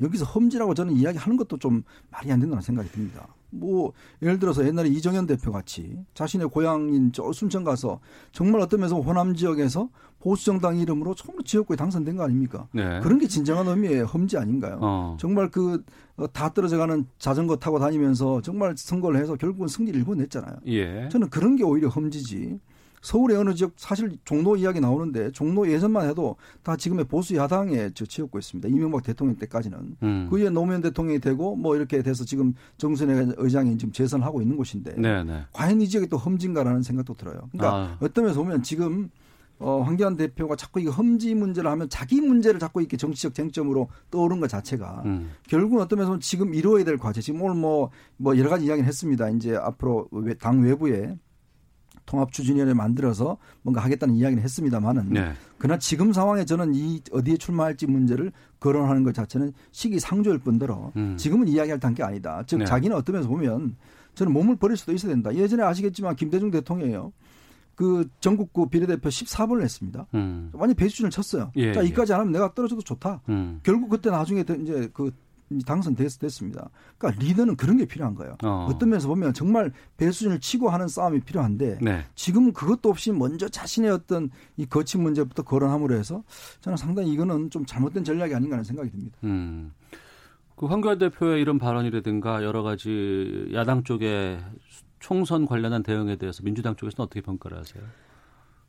여기서 험지라고 저는 이야기하는 것도 좀 말이 안 된다는 생각이 듭니다. 뭐 예를 들어서 옛날에 이정현 대표 같이 자신의 고향인 저 순천 가서 정말 어떤 면에서 호남 지역에서 보수 정당 이름으로 처음으로 지역구에 당선된 거 아닙니까? 네. 그런 게 진정한 의미의 험지 아닌가요? 어. 정말 그다 어, 떨어져가는 자전거 타고 다니면서 정말 선거를 해서 결국은 승리를 일궈냈잖아요. 예. 저는 그런 게 오히려 험지지. 서울의 어느 지역 사실 종로 이야기 나오는데 종로 예전만 해도 다 지금의 보수 야당에 저 지었고 있습니다. 이명박 대통령 때까지는 음. 그 이후에 노무현 대통령이 되고 뭐 이렇게 돼서 지금 정순회 의장이 지금 재선을 하고 있는 곳인데 네네. 네. 과연 이 지역이 또 험진가라는 생각도 들어요. 그러니까 아. 어떤 면에서 보면 지금 어, 황교안 대표가 자꾸 이 험지 문제를 하면 자기 문제를 자꾸 이렇게 정치적 쟁점으로 떠오른 것 자체가 음. 결국은 어떤 면에서 지금 이루어야 될 과제 지금 오늘 뭐, 뭐 여러 가지 이야기를 했습니다. 이제 앞으로 당 외부에 통합추진위원회 만들어서 뭔가 하겠다는 이야기는 했습니다만은 네. 그러나 지금 상황에 저는 이 어디에 출마할지 문제를 거론하는 것 자체는 시기상조일 뿐더러 음. 지금은 이야기할 단계 아니다. 즉 네. 자기는 어떤 면에서 보면 저는 몸을 버릴 수도 있어야 된다. 예전에 아시겠지만 김대중 대통령이요. 그 전국구 비례대표 14번을 했습니다. 음. 완전 배수준을 쳤어요. 예, 자, 이까지 안 하면 내가 떨어져도 좋다. 음. 결국 그때 나중에 이제 그 당선됐습니다. 그러니까 리더는 그런 게 필요한 거예요. 어. 떤 면에서 보면 정말 배수준을 치고 하는 싸움이 필요한데 네. 지금 그것도 없이 먼저 자신의 어떤 이 거친 문제부터 거론함으로 해서 저는 상당히 이거는 좀 잘못된 전략이 아닌가 하는 생각이 듭니다. 음. 그 황교안 대표의 이런 발언이라든가 여러 가지 야당 쪽의 총선 관련한 대응에 대해서 민주당 쪽에서는 어떻게 평가를 하세요?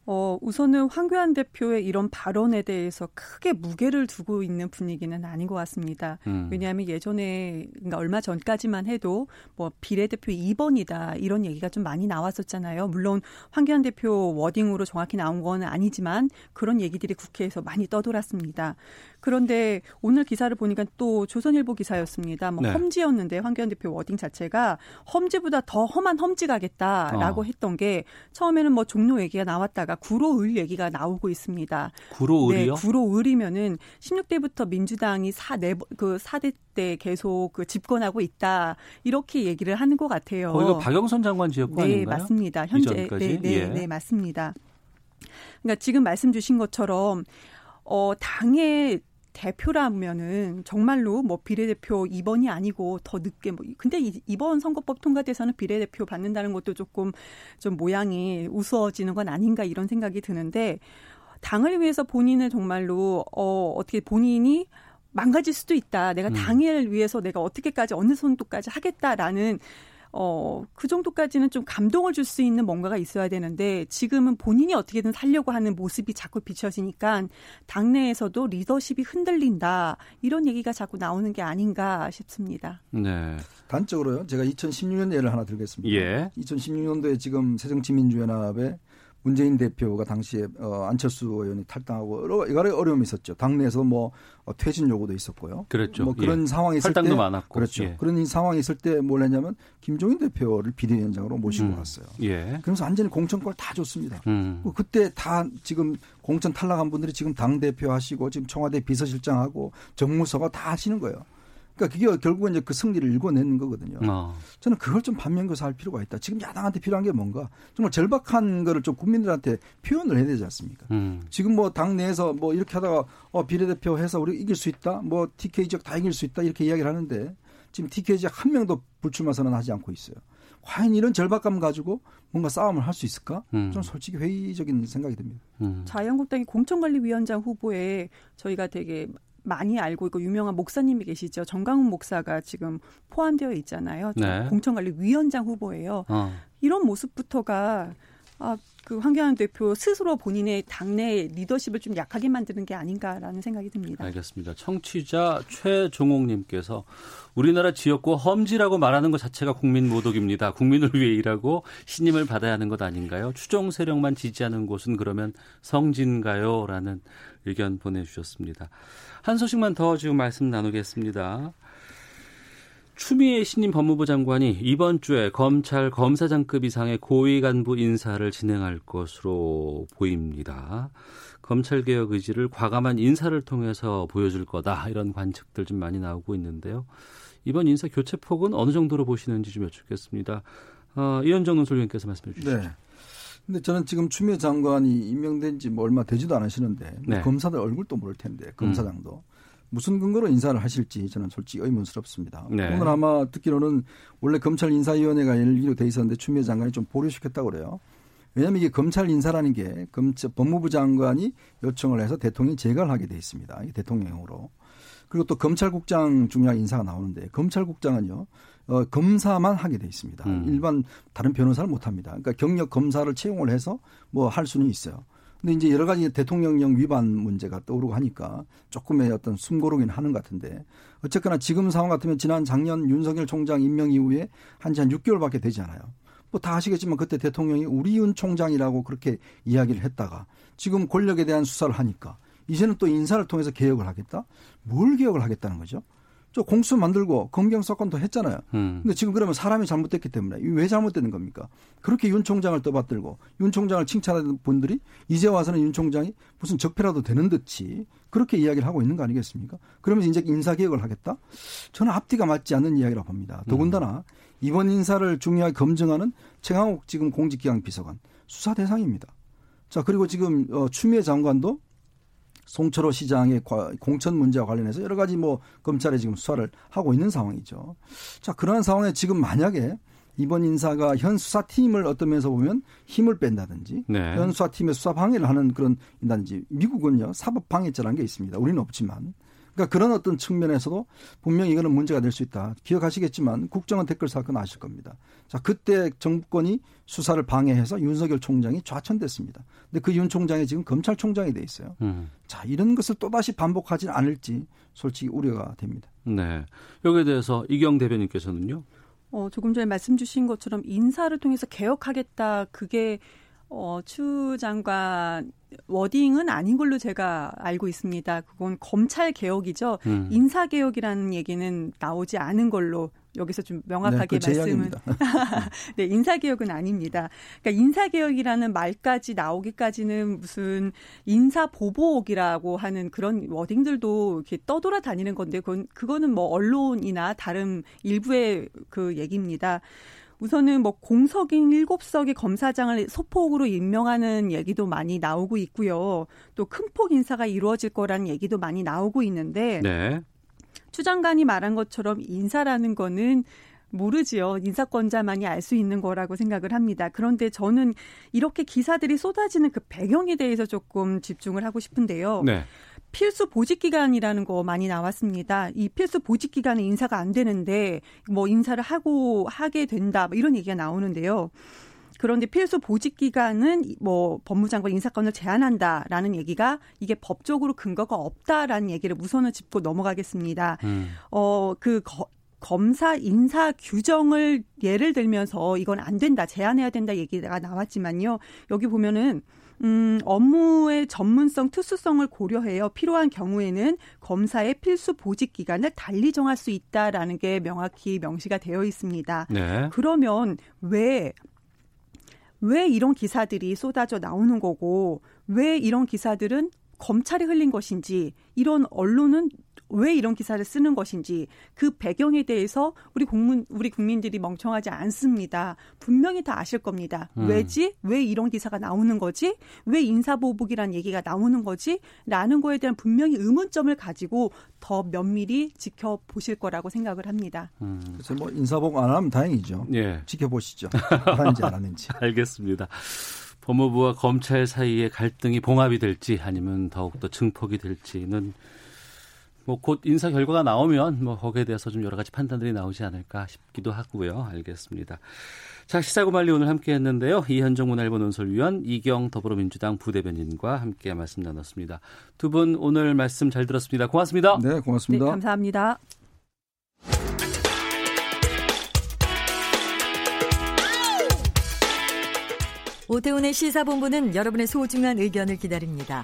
어, 우선은 황교안 대표의 이런 발언에 대해서 크게 무게를 두고 있는 분위기는 아닌 것 같습니다. 음. 왜냐하면 예전에, 그러니까 얼마 전까지만 해도 뭐 비례대표 2번이다 이런 얘기가 좀 많이 나왔었잖아요. 물론 황교안 대표 워딩으로 정확히 나온 건 아니지만 그런 얘기들이 국회에서 많이 떠돌았습니다. 그런데 오늘 기사를 보니까 또 조선일보 기사였습니다. 뭐 네. 험지였는데 황교안 대표 워딩 자체가 험지보다 더 험한 험지 가겠다라고 어. 했던 게 처음에는 뭐 종로 얘기가 나왔다가 구로을 얘기가 나오고 있습니다. 구로을이요? 네, 구로을이면은 16대부터 민주당이 4, 4그 4대 때 계속 그 집권하고 있다. 이렇게 얘기를 하는 것 같아요. 거기가 박영선 장관 지역구 네, 아닌가요? 맞습니다. 현재 네, 네, 예. 네, 맞습니다. 그러니까 지금 말씀 주신 것처럼 어 당의 대표라면은 정말로 뭐 비례대표 2번이 아니고 더 늦게 뭐 근데 이번 선거법 통과돼서는 비례대표 받는다는 것도 조금 좀 모양이 우스워지는 건 아닌가 이런 생각이 드는데 당을 위해서 본인을 정말로 어 어떻게 본인이 망가질 수도 있다. 내가 음. 당을 위해서 내가 어떻게까지 어느 정도까지 하겠다라는 어, 그 정도까지는 좀 감동을 줄 수 있는 뭔가가 있어야 되는데 지금은 본인이 어떻게든 살려고 하는 모습이 자꾸 비춰지니까 당내에서도 리더십이 흔들린다. 이런 얘기가 자꾸 나오는 게 아닌가 싶습니다. 네. 단적으로요. 제가 2016년 예를 하나 들겠습니다. 예. 2016년도에 지금 새정치민주연합의 문재인 대표가 당시에 어, 안철수 의원이 탈당하고 여러, 여러 어려움이 있었죠. 당내에서 뭐 어, 퇴진 요구도 있었고요. 그렇죠. 뭐 그런 예. 상황이 있을 탈당도 때 많았고. 그렇죠. 예. 그런 상황이 있을 때 뭘 했냐면 김종인 대표를 비대위원장으로 모시고 음. 갔어요. 예. 그래서 완전히 공천권 다 줬습니다. 음. 뭐 그때 다 지금 공천 탈락한 분들이 지금 당 대표 하시고 지금 청와대 비서실장하고 정무서가 다 하시는 거예요. 그러니까 그게 결국은 이제 그 승리를 일궈내는 거거든요. 어. 저는 그걸 좀 반면교사할 필요가 있다. 지금 야당한테 필요한 게 뭔가 정말 절박한 거를 좀 국민들한테 표현을 해야 되지 않습니까? 음. 지금 뭐 당내에서 뭐 이렇게 하다가 어 비례대표 해서 우리 이길 수 있다. 뭐 TK 지역 다 이길 수 있다. 이렇게 이야기를 하는데 지금 TK 지역 한 명도 불출마 선언하지 않고 있어요. 과연 이런 절박감 가지고 뭔가 싸움을 할 수 있을까? 음. 좀 솔직히 회의적인 생각이 듭니다. 음. 자유한국당의 공천관리위원장 후보에 저희가 되게 많이 알고 있고 유명한 목사님이 계시죠. 정강훈 목사가 지금 포함되어 있잖아요. 네. 공천관리위원장 후보예요. 어. 이런 모습부터가 아, 그 황교안 대표 스스로 본인의 당내 리더십을 좀 약하게 만드는 게 아닌가라는 생각이 듭니다. 알겠습니다. 청취자 최종옥님께서 우리나라 지역구 험지라고 말하는 것 자체가 국민 모독입니다. 국민을 위해 일하고 신임을 받아야 하는 것 아닌가요? 추종 세력만 지지하는 곳은 그러면 성진가요? 라는 의견 보내주셨습니다. 한 소식만 더 지금 말씀 나누겠습니다. 추미애 신임 법무부 장관이 이번 주에 검찰 검사장급 이상의 고위 간부 인사를 진행할 것으로 보입니다. 검찰 개혁 의지를 과감한 인사를 통해서 보여줄 거다 이런 관측들 좀 많이 나오고 있는데요. 이번 인사 교체 폭은 어느 정도로 보시는지 좀 여쭙겠습니다. 어, 이현정 논설위원께서 말씀해 주시죠. 네. 근데 저는 지금 추미애 장관이 임명된 지 뭐 얼마 되지도 않으시는데 네. 검사들 얼굴도 모를 텐데 검사장도 음. 무슨 근거로 인사를 하실지 저는 솔직히 의문스럽습니다. 네. 오늘 아마 듣기로는 원래 검찰 인사위원회가 열기로 돼 있었는데 추미애 장관이 좀 보류시켰다고 그래요. 왜냐하면 이게 검찰 인사라는 게 검찰 법무부 장관이 요청을 해서 대통령이 제거를 하게 돼 있습니다. 대통령으로. 그리고 또 검찰국장 중요한 인사가 나오는데 검찰국장은요 어, 검사만 하게 돼 있습니다. 음. 일반 다른 변호사를 못 합니다. 그러니까 경력 검사를 채용을 해서 뭐 할 수는 있어요. 근데 이제 여러 가지 대통령령 위반 문제가 떠오르고 하니까 조금의 어떤 숨고르긴 하는 것 같은데 어쨌거나 지금 상황 같으면 지난 작년 윤석열 총장 임명 이후에 한지 한 6개월밖에 되지 않아요. 뭐 다 아시겠지만 그때 대통령이 우리 윤 총장이라고 그렇게 이야기를 했다가 지금 권력에 대한 수사를 하니까 이제는 또 인사를 통해서 개혁을 하겠다? 뭘 개혁을 하겠다는 거죠? 저 공수 만들고 검경 사건도 했잖아요. 음. 근데 지금 그러면 사람이 잘못됐기 때문에 왜 잘못되는 겁니까? 그렇게 윤 총장을 떠받들고 윤 총장을 칭찬하는 분들이 이제 와서는 윤 총장이 무슨 적폐라도 되는 듯이 그렇게 이야기를 하고 있는 거 아니겠습니까? 그러면서 이제 인사 개혁을 하겠다? 저는 앞뒤가 맞지 않는 이야기라고 봅니다. 더군다나 음. 이번 인사를 중요하게 검증하는 최강욱 지금 공직기강 비서관 수사 대상입니다. 자, 그리고 지금 어, 추미애 장관도 송철호 시장의 공천 문제와 관련해서 여러 가지 뭐 검찰에 지금 수사를 하고 있는 상황이죠. 자, 그러한 상황에 지금 만약에 이번 인사가 현 수사팀을 어떤 면에서 보면 힘을 뺀다든지 네. 현 수사팀의 수사 방해를 하는 그런 인단지 미국은요 사법 방해죄라는 게 있습니다. 우리는 없지만 그러니까 그런 어떤 측면에서도 분명히 이거는 문제가 될 수 있다. 기억하시겠지만 국정원 댓글 사건 아실 겁니다. 자, 그때 정부권이 수사를 방해해서 윤석열 총장이 좌천됐습니다. 근데 그 윤 총장이 지금 검찰총장이 돼 있어요. 음. 자, 이런 것을 또다시 반복하지 않을지 솔직히 우려가 됩니다. 네. 여기에 대해서 이경 대변인께서는요? 어, 조금 전에 말씀 주신 것처럼 인사를 통해서 개혁하겠다. 그게 어, 추 장관 워딩은 아닌 걸로 제가 알고 있습니다. 그건 검찰 개혁이죠. 음. 인사 개혁이라는 얘기는 나오지 않은 걸로 여기서 좀 명확하게 네, 말씀을 [LAUGHS] 네, 인사 개혁은 아닙니다. 그러니까 인사 개혁이라는 말까지 나오기까지는 무슨 인사 보복이라고 하는 그런 워딩들도 이렇게 떠돌아 다니는 건데 그건 그거는 뭐 언론이나 다른 일부의 그 얘기입니다. 우선은 뭐 공석인 7석의 검사장을 소폭으로 임명하는 얘기도 많이 나오고 있고요. 또 큰 폭 인사가 이루어질 거라는 얘기도 많이 나오고 있는데 네. 추 장관이 말한 것처럼 인사라는 거는 모르지요. 인사권자만이 알 수 있는 거라고 생각을 합니다. 그런데 저는 이렇게 기사들이 쏟아지는 그 배경에 대해서 조금 집중을 하고 싶은데요. 네. 필수 보직 기간이라는 거 많이 나왔습니다. 이 필수 보직 기간에 인사가 안 되는데 뭐 인사를 하고 하게 된다 뭐 이런 얘기가 나오는데요. 그런데 필수 보직 기간은 뭐 법무장관 인사권을 제한한다라는 얘기가 이게 법적으로 근거가 없다라는 얘기를 우선은 짚고 넘어가겠습니다. 음. 어그 검사 인사 규정을 예를 들면서 이건 안 된다, 제한해야 된다 얘기가 나왔지만요. 여기 보면은 음, 업무의 전문성, 특수성을 고려해요. 필요한 경우에는 검사의 필수 보직 기간을 달리 정할 수 있다라는 게 명확히 명시가 되어 있습니다. 네. 그러면 왜, 왜 이런 기사들이 쏟아져 나오는 거고, 왜 이런 기사들은 검찰이 흘린 것인지, 이런 언론은 왜 이런 기사를 쓰는 것인지 그 배경에 대해서 우리 국민 우리 국민들이 멍청하지 않습니다. 분명히 다 아실 겁니다. 음. 왜지? 왜 이런 기사가 나오는 거지? 왜 인사보복이란 얘기가 나오는 거지? 라는 거에 대한 분명히 의문점을 가지고 더 면밀히 지켜보실 거라고 생각을 합니다. 음. 그래서 뭐 인사보복 안 하면 다행이죠. 예. 지켜보시죠. 하는지 안 하는지. [LAUGHS] 알겠습니다. 법무부와 검찰 사이의 갈등이 봉합이 될지 아니면 더욱더 증폭이 될지는 뭐 곧 인사 결과가 나오면 뭐 거기에 대해서 좀 여러 가지 판단들이 나오지 않을까 싶기도 하고요. 알겠습니다. 자, 시사고말리 오늘 함께 했는데요. 이현정 문화일보 논설위원 이경 더불어민주당 부대변인과 함께 말씀 나눴습니다. 두 분 오늘 말씀 잘 들었습니다. 고맙습니다. 네, 고맙습니다. 네, 감사합니다. 오태훈의 시사본부는 여러분의 소중한 의견을 기다립니다.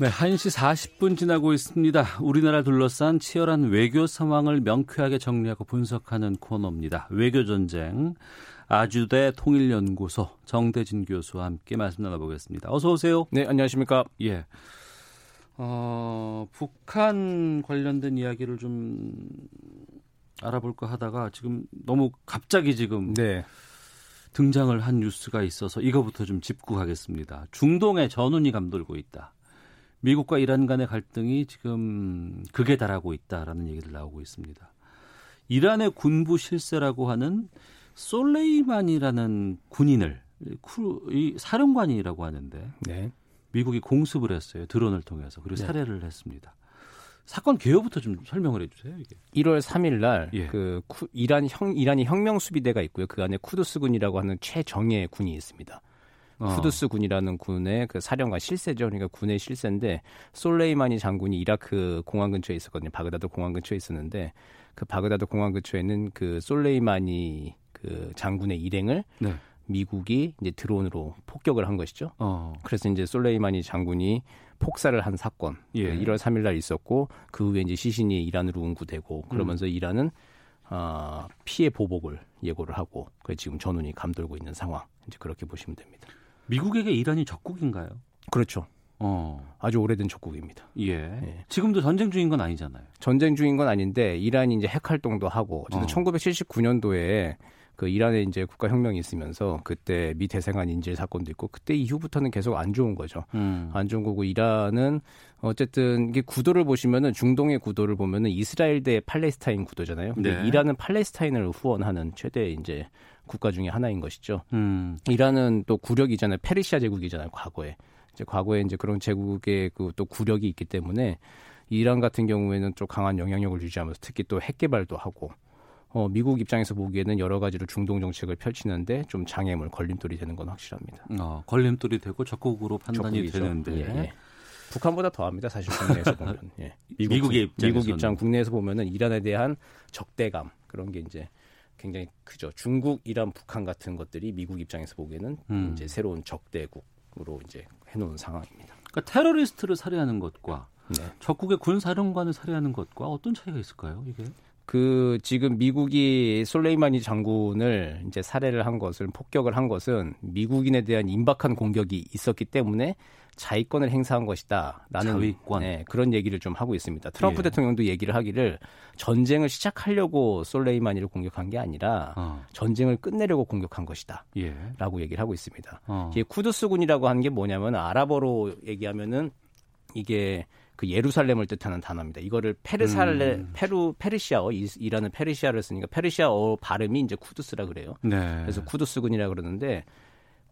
네, 1시 40분 지나고 있습니다. 우리나라 둘러싼 치열한 외교 상황을 명쾌하게 정리하고 분석하는 코너입니다. 외교 전쟁. 아주대 통일연구소 정대진 교수와 함께 말씀 나눠보겠습니다. 어서 오세요. 네, 안녕하십니까. 예. 어, 북한 관련된 이야기를 좀 알아볼까 하다가 지금 너무 갑자기 지금 네. 등장을 한 뉴스가 있어서 이거부터 좀 짚고 가겠습니다. 중동에 전운이 감돌고 있다. 미국과 이란 간의 갈등이 지금 극에 달하고 있다라는 얘기들 나오고 있습니다. 이란의 군부 실세라고 하는 솔레이만이라는 군인을 이 사령관이라고 하는데 네. 미국이 공습을 했어요 드론을 통해서 그리고 네. 살해를 했습니다. 사건 개요부터 좀 설명을 해주세요. 이게 1월 3일 날그 예. 그 이란 형 이란이 혁명 수비대가 있고요. 그 안에 쿠두스군이라고 하는 최정예 군이 있습니다. 어. 쿠드스 군이라는 군의 그 사령관 실세죠. 그러니까 군의 실세인데 솔레이마니 장군이 이라크 공항 근처에 있었거든요. 바그다드 공항 근처에 있었는데 그 바그다드 공항 근처에 있는 그 솔레이마니 그 장군의 일행을 네. 미국이 이제 드론으로 폭격을 한 것이죠. 어. 그래서 이제 솔레이마니 장군이 폭사를 한 사건 예. 1월 3일 날 있었고 그 후에 이제 시신이 이란으로 운구되고 그러면서 음. 이란은 어, 피해 보복을 예고를 하고 그 지금 전운이 감돌고 있는 상황 이제 그렇게 보시면 됩니다. 미국에게 이란이 적국인가요? 그렇죠. 어. 아주 오래된 적국입니다. 예. 예. 지금도 전쟁 중인 건 아니잖아요. 전쟁 중인 건 아닌데 이란이 이제 핵 활동도 하고 어쨌든 어. 1979년도에 그 이란에 이제 국가 혁명이 있으면서 그때 미 대생한 인질 사건도 있고 그때 이후부터는 계속 안 좋은 거죠. 음. 안 좋은 거고 이란은 어쨌든 이게 구도를 보시면은 중동의 구도를 보면은 이스라엘 대 팔레스타인 구도잖아요. 근데 네. 이란은 팔레스타인을 후원하는 최대 이제 국가 중에 하나인 것이죠. 음. 이란은 또 구력이잖아요. 페르시아 제국이잖아요. 과거에 이제 과거에 이제 그런 제국의 그 또 구력이 있기 때문에 이란 같은 경우에는 좀 강한 영향력을 유지하면서 특히 또 핵 개발도 하고 어, 미국 입장에서 보기에는 여러 가지로 중동 정책을 펼치는데 좀 장애물, 걸림돌이 되는 건 확실합니다. 어, 걸림돌이 되고 적극으로 판단이 적극이죠. 되는데. 예, 예. 북한보다 더합니다. 사실 국내에서 [LAUGHS] 보면. 예. 미국, 미국 의 입장 미국 입장 국내에서 보면은 이란에 대한 적대감 그런 게 이제 굉장히 크죠. 중국, 이란, 북한 같은 것들이 미국 입장에서 보기에는 음. 이제 새로운 적대국으로 이제 해놓은 상황입니다. 그러니까 테러리스트를 살해하는 것과 네. 적국의 군 사령관을 살해하는 것과 어떤 차이가 있을까요? 이게? 그 지금 미국이 솔레이마니 장군을 이제 살해를 한 것은 폭격을 한 것은 미국인에 대한 임박한 공격이 있었기 때문에 자위권을 행사한 것이다라는 자위권. 네, 그런 얘기를 좀 하고 있습니다. 트럼프 예. 대통령도 얘기를 하기를 전쟁을 시작하려고 솔레이마니를 공격한 게 아니라 어. 전쟁을 끝내려고 공격한 것이다라고 예. 얘기를 하고 있습니다. 어. 이게 쿠두스군이라고 하는 게 뭐냐면 아랍어로 얘기하면은 이게 그 예루살렘을 뜻하는 단어입니다. 이거를 페르살레 음. 페루 페르시아어 이라는 페르시아를 쓰니까 페르시아어 발음이 이제 쿠두스라 그래요. 네. 그래서 쿠두스군이라 그러는데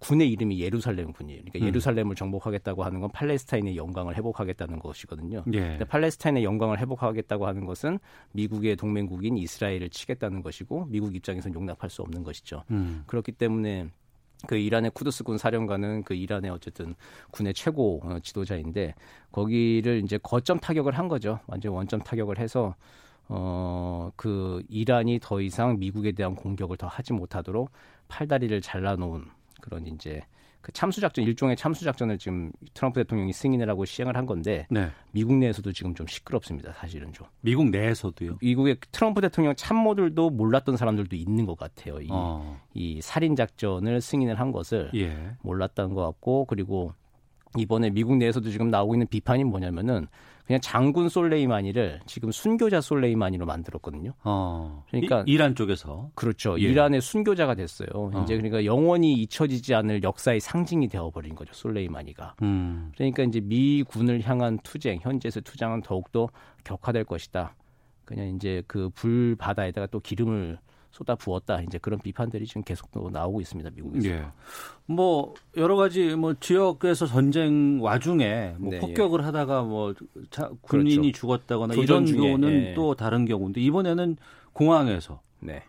군의 이름이 예루살렘 군이에요. 그러니까 음. 예루살렘을 정복하겠다고 하는 건 팔레스타인의 영광을 회복하겠다는 것이거든요. 예. 팔레스타인의 영광을 회복하겠다고 하는 것은 미국의 동맹국인 이스라엘을 치겠다는 것이고 미국 입장에서는 용납할 수 없는 것이죠. 음. 그렇기 때문에 그 이란의 쿠드스군 사령관은 그 이란의 어쨌든 군의 최고 어, 지도자인데 거기를 이제 거점 타격을 한 거죠. 완전 원점 타격을 해서 어, 그 이란이 더 이상 미국에 대한 공격을 더 하지 못하도록 팔다리를 잘라놓은 그런 이제 그 참수 작전 일종의 참수 작전을 지금 트럼프 대통령이 승인을 하고 시행을 한 건데 네. 미국 내에서도 지금 좀 시끄럽습니다. 사실은 좀. 미국 내에서도요. 미국의 트럼프 대통령 참모들도 몰랐던 사람들도 있는 것 같아요. 이, 어. 이 살인 작전을 승인을 한 것을 예. 몰랐던 것 같고 그리고 이번에 미국 내에서도 지금 나오고 있는 비판이 뭐냐면은 그냥 장군 솔레이마니를 지금 순교자 솔레이마니로 만들었거든요. 어, 그러니까 이, 란 쪽에서 그렇죠. 예. 이란의 순교자가 됐어요. 어. 이제 그러니까 영원히 잊혀지지 않을 역사의 상징이 되어버린 거죠. 솔레이마니가. 음. 그러니까 이제 미군을 향한 투쟁, 현재에서 투쟁은 더욱더 격화될 것이다. 그냥 이제 그 불 바다에다가 또 기름을 쏟아 부었다. 이제 그런 비판들이 지금 계속 또 나오고 있습니다. 미국에서. 예. 뭐 여러 가지 뭐 지역에서 전쟁 와중에 뭐 네, 폭격을 예. 하다가 뭐 자, 군인이 그렇죠. 죽었다거나 이런 경우는 예. 또 다른 경우인데 이번에는 공항에서 네.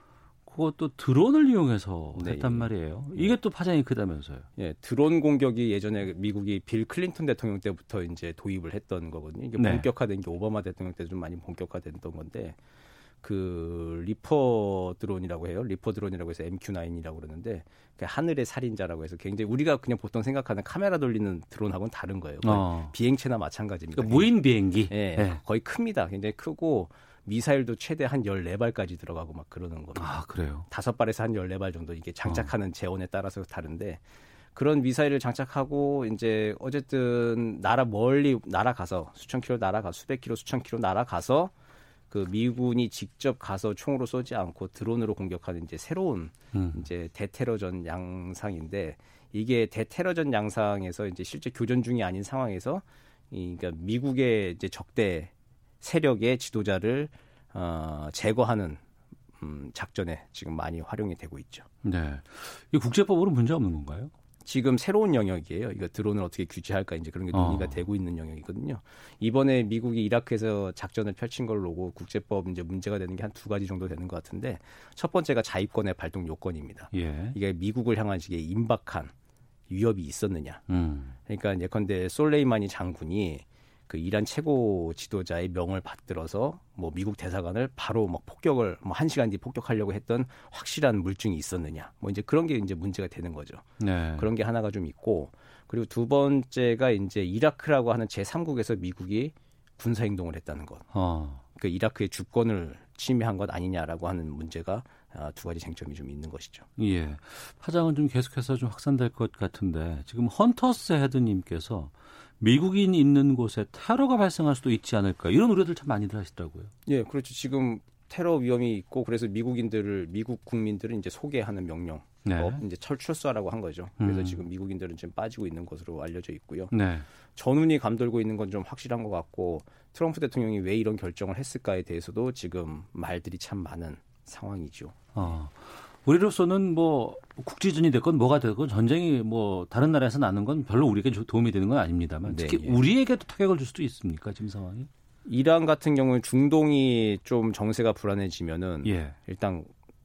그것도 드론을 이용해서 네, 했단 예. 말이에요. 이게 또 파장이 크다면서요. 예, 드론 공격이 예전에 미국이 빌 클린턴 대통령 때부터 이제 도입을 했던 거거든요. 이게 네. 본격화된 게 오바마 대통령 때도 좀 많이 본격화됐던 건데 그 Reaper 드론이라고 해요. Reaper 드론이라고 해서 MQ9이라고 그러는데 그 하늘의 살인자라고 해서 굉장히 우리가 그냥 보통 생각하는 카메라 돌리는 드론하고는 다른 거예요. 어. 비행체나 마찬가지입니다. 그러니까 무인 비행기. 예, 네. 거의 큽니다. 굉장히 크고 미사일도 최대 한 14발까지 들어가고 막 그러는 겁니다. 아, 그래요? 다섯 발에서 한 14발 정도 이게 장착하는 어. 제원에 따라서 다른데 그런 미사일을 장착하고 이제 어쨌든 나라 멀리 날아가서 수천 킬로 날아가 수백 킬로 수천 킬로 날아가서 그 미군이 직접 가서 총으로 쏘지 않고 드론으로 공격하는 이제 새로운 음. 이제 대테러전 양상인데 이게 대테러전 양상에서 이제 실제 교전 중이 아닌 상황에서 이 그러니까 미국의 이제 적대 세력의 지도자를 어, 제거하는 음, 작전에 지금 많이 활용이 되고 있죠. 네. 이 국제법으로 문제 없는 건가요? 지금 새로운 영역이에요. 이거 드론을 어떻게 규제할까 이제 그런 게 논의가 어. 되고 있는 영역이거든요. 이번에 미국이 이라크에서 작전을 펼친 걸 보고 국제법 이제 문제가 되는 게 한 두 가지 정도 되는 것 같은데 첫 번째가 자위권의 발동 요건입니다. 예. 이게 미국을 향한 식의 임박한 위협이 있었느냐. 음. 그러니까 예컨대 솔레이마니 장군이 그 이란 최고 지도자의 명을 받들어서 뭐 미국 대사관을 바로 막 폭격을 뭐 한 시간 뒤 폭격하려고 했던 확실한 물증이 있었느냐. 뭐 이제 그런 게 이제 문제가 되는 거죠. 네. 그런 게 하나가 좀 있고 그리고 두 번째가 이제 이라크라고 하는 제 3국에서 미국이 군사 행동을 했다는 것. 어. 그 이라크의 주권을 침해한 것 아니냐라고 하는 문제가 아, 두 가지 쟁점이 좀 있는 것이죠. 예. 파장은 좀 계속해서 좀 확산될 것 같은데 지금 헌터스 헤드님께서 미국인 있는 곳에 테러가 발생할 수도 있지 않을까 이런 우려들 참 많이들 하시더라고요. 예, 그렇죠. 지금 테러 위험이 있고 그래서 미국인들을 미국 국민들을 이제 소개하는 명령 네. 어, 이제 철출사라고 한 거죠. 그래서 음. 지금 미국인들은 지금 빠지고 있는 것으로 알려져 있고요. 네. 전운이 감돌고 있는 건 좀 확실한 것 같고 트럼프 대통령이 왜 이런 결정을 했을까에 대해서도 지금 말들이 참 많은 상황이죠. 어. 우리로서는 뭐 국지전이 됐건 뭐가 됐건 전쟁이 뭐 다른 나라에서 나는 건 별로 우리에게 도움이 되는 건 아닙니다만 네, 특히 네, 예. 우리에게도 타격을 줄 수도 있습니까 지금 상황이? 이란 같은 경우는 중동이 좀 정세가 불안해지면은 예. 일단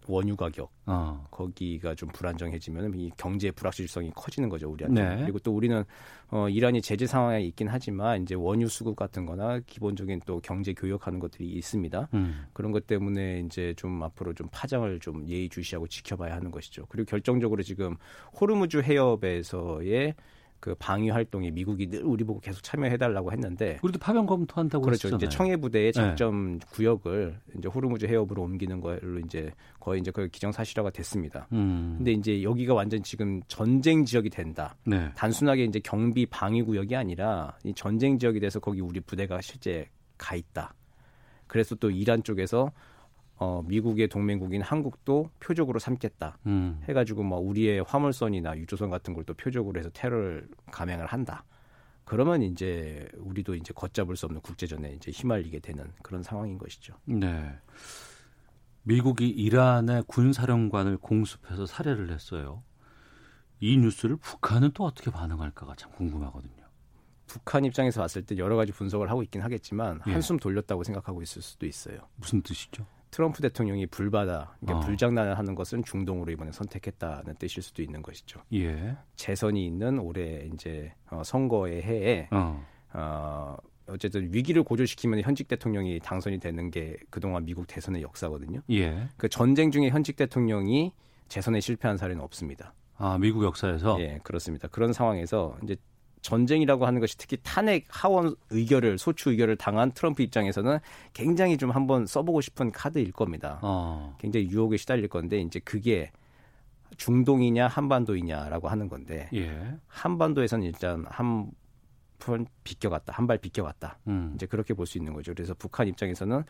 원유 가격 어. 거기가 좀 불안정해지면 이 경제 불확실성이 커지는 거죠 우리한테 네. 그리고 또 우리는 어, 이란이 제재 상황에 있긴 하지만 이제 원유 수급 같은-거나 기본적인 또 경제 교역하는 것들이 있습니다. 음. 그런 것 때문에 이제 좀 앞으로 좀 파장을 좀 예의주시하고 지켜봐야 하는 것이죠. 그리고 결정적으로 지금 호르무즈 해협에서의 그 방위 활동에 미국이 늘 우리 보고 계속 참여해달라고 했는데 우리도 파병 검토한다고 그렇죠. 했잖아요. 이제 청해 부대의 네. 작전 네. 구역을 이제 호르무즈 해협으로 옮기는 걸로 이제 거의 이제 그 기정사실화가 됐습니다. 음. 근데 이제 여기가 완전 지금 전쟁 지역이 된다. 네. 단순하게 이제 경비 방위 구역이 아니라 이 전쟁 지역이 돼서 거기 우리 부대가 실제 가 있다. 그래서 또 이란 쪽에서 어, 미국의 동맹국인 한국도 표적으로 삼겠다. 음. 해가지고 뭐 우리의 화물선이나 유조선 같은 걸 또 표적으로 해서 테러를 감행을 한다. 그러면 이제 우리도 이제 걷잡을 수 없는 국제전에 이제 휘말리게 되는 그런 상황인 것이죠. 네. 미국이 이란의 군사령관을 공습해서 살해를 했어요. 이 뉴스를 북한은 또 어떻게 반응할까가 참 궁금하거든요. 북한 입장에서 봤을 때 여러 가지 분석을 하고 있긴 하겠지만 예. 한숨 돌렸다고 생각하고 있을 수도 있어요. 무슨 뜻이죠? 트럼프 대통령이 불바다, 그러니까 어. 불장난을 하는 것은 중동으로 이번에 선택했다는 뜻일 수도 있는 것이죠. 예. 재선이 있는 올해 이제 어, 선거의 해에 어. 어 어쨌든 위기를 고조시키면 현직 대통령이 당선이 되는 게 그동안 미국 대선의 역사거든요. 예. 그 전쟁 중에 현직 대통령이 재선에 실패한 사례는 없습니다. 아, 미국 역사에서? 예, 그렇습니다. 그런 상황에서 이제 전쟁이라고 하는 것이 특히 탄핵 하원 의결을 소추 의결을 당한 트럼프 입장에서는 굉장히 좀 한번 써보고 싶은 카드일 겁니다. 어. 굉장히 유혹에 시달릴 건데 이제 그게 중동이냐 한반도이냐라고 하는 건데 예. 한반도에서는 일단 한번 비껴갔다 한 발 비껴갔다 음. 이제 그렇게 볼 수 있는 거죠. 그래서 북한 입장에서는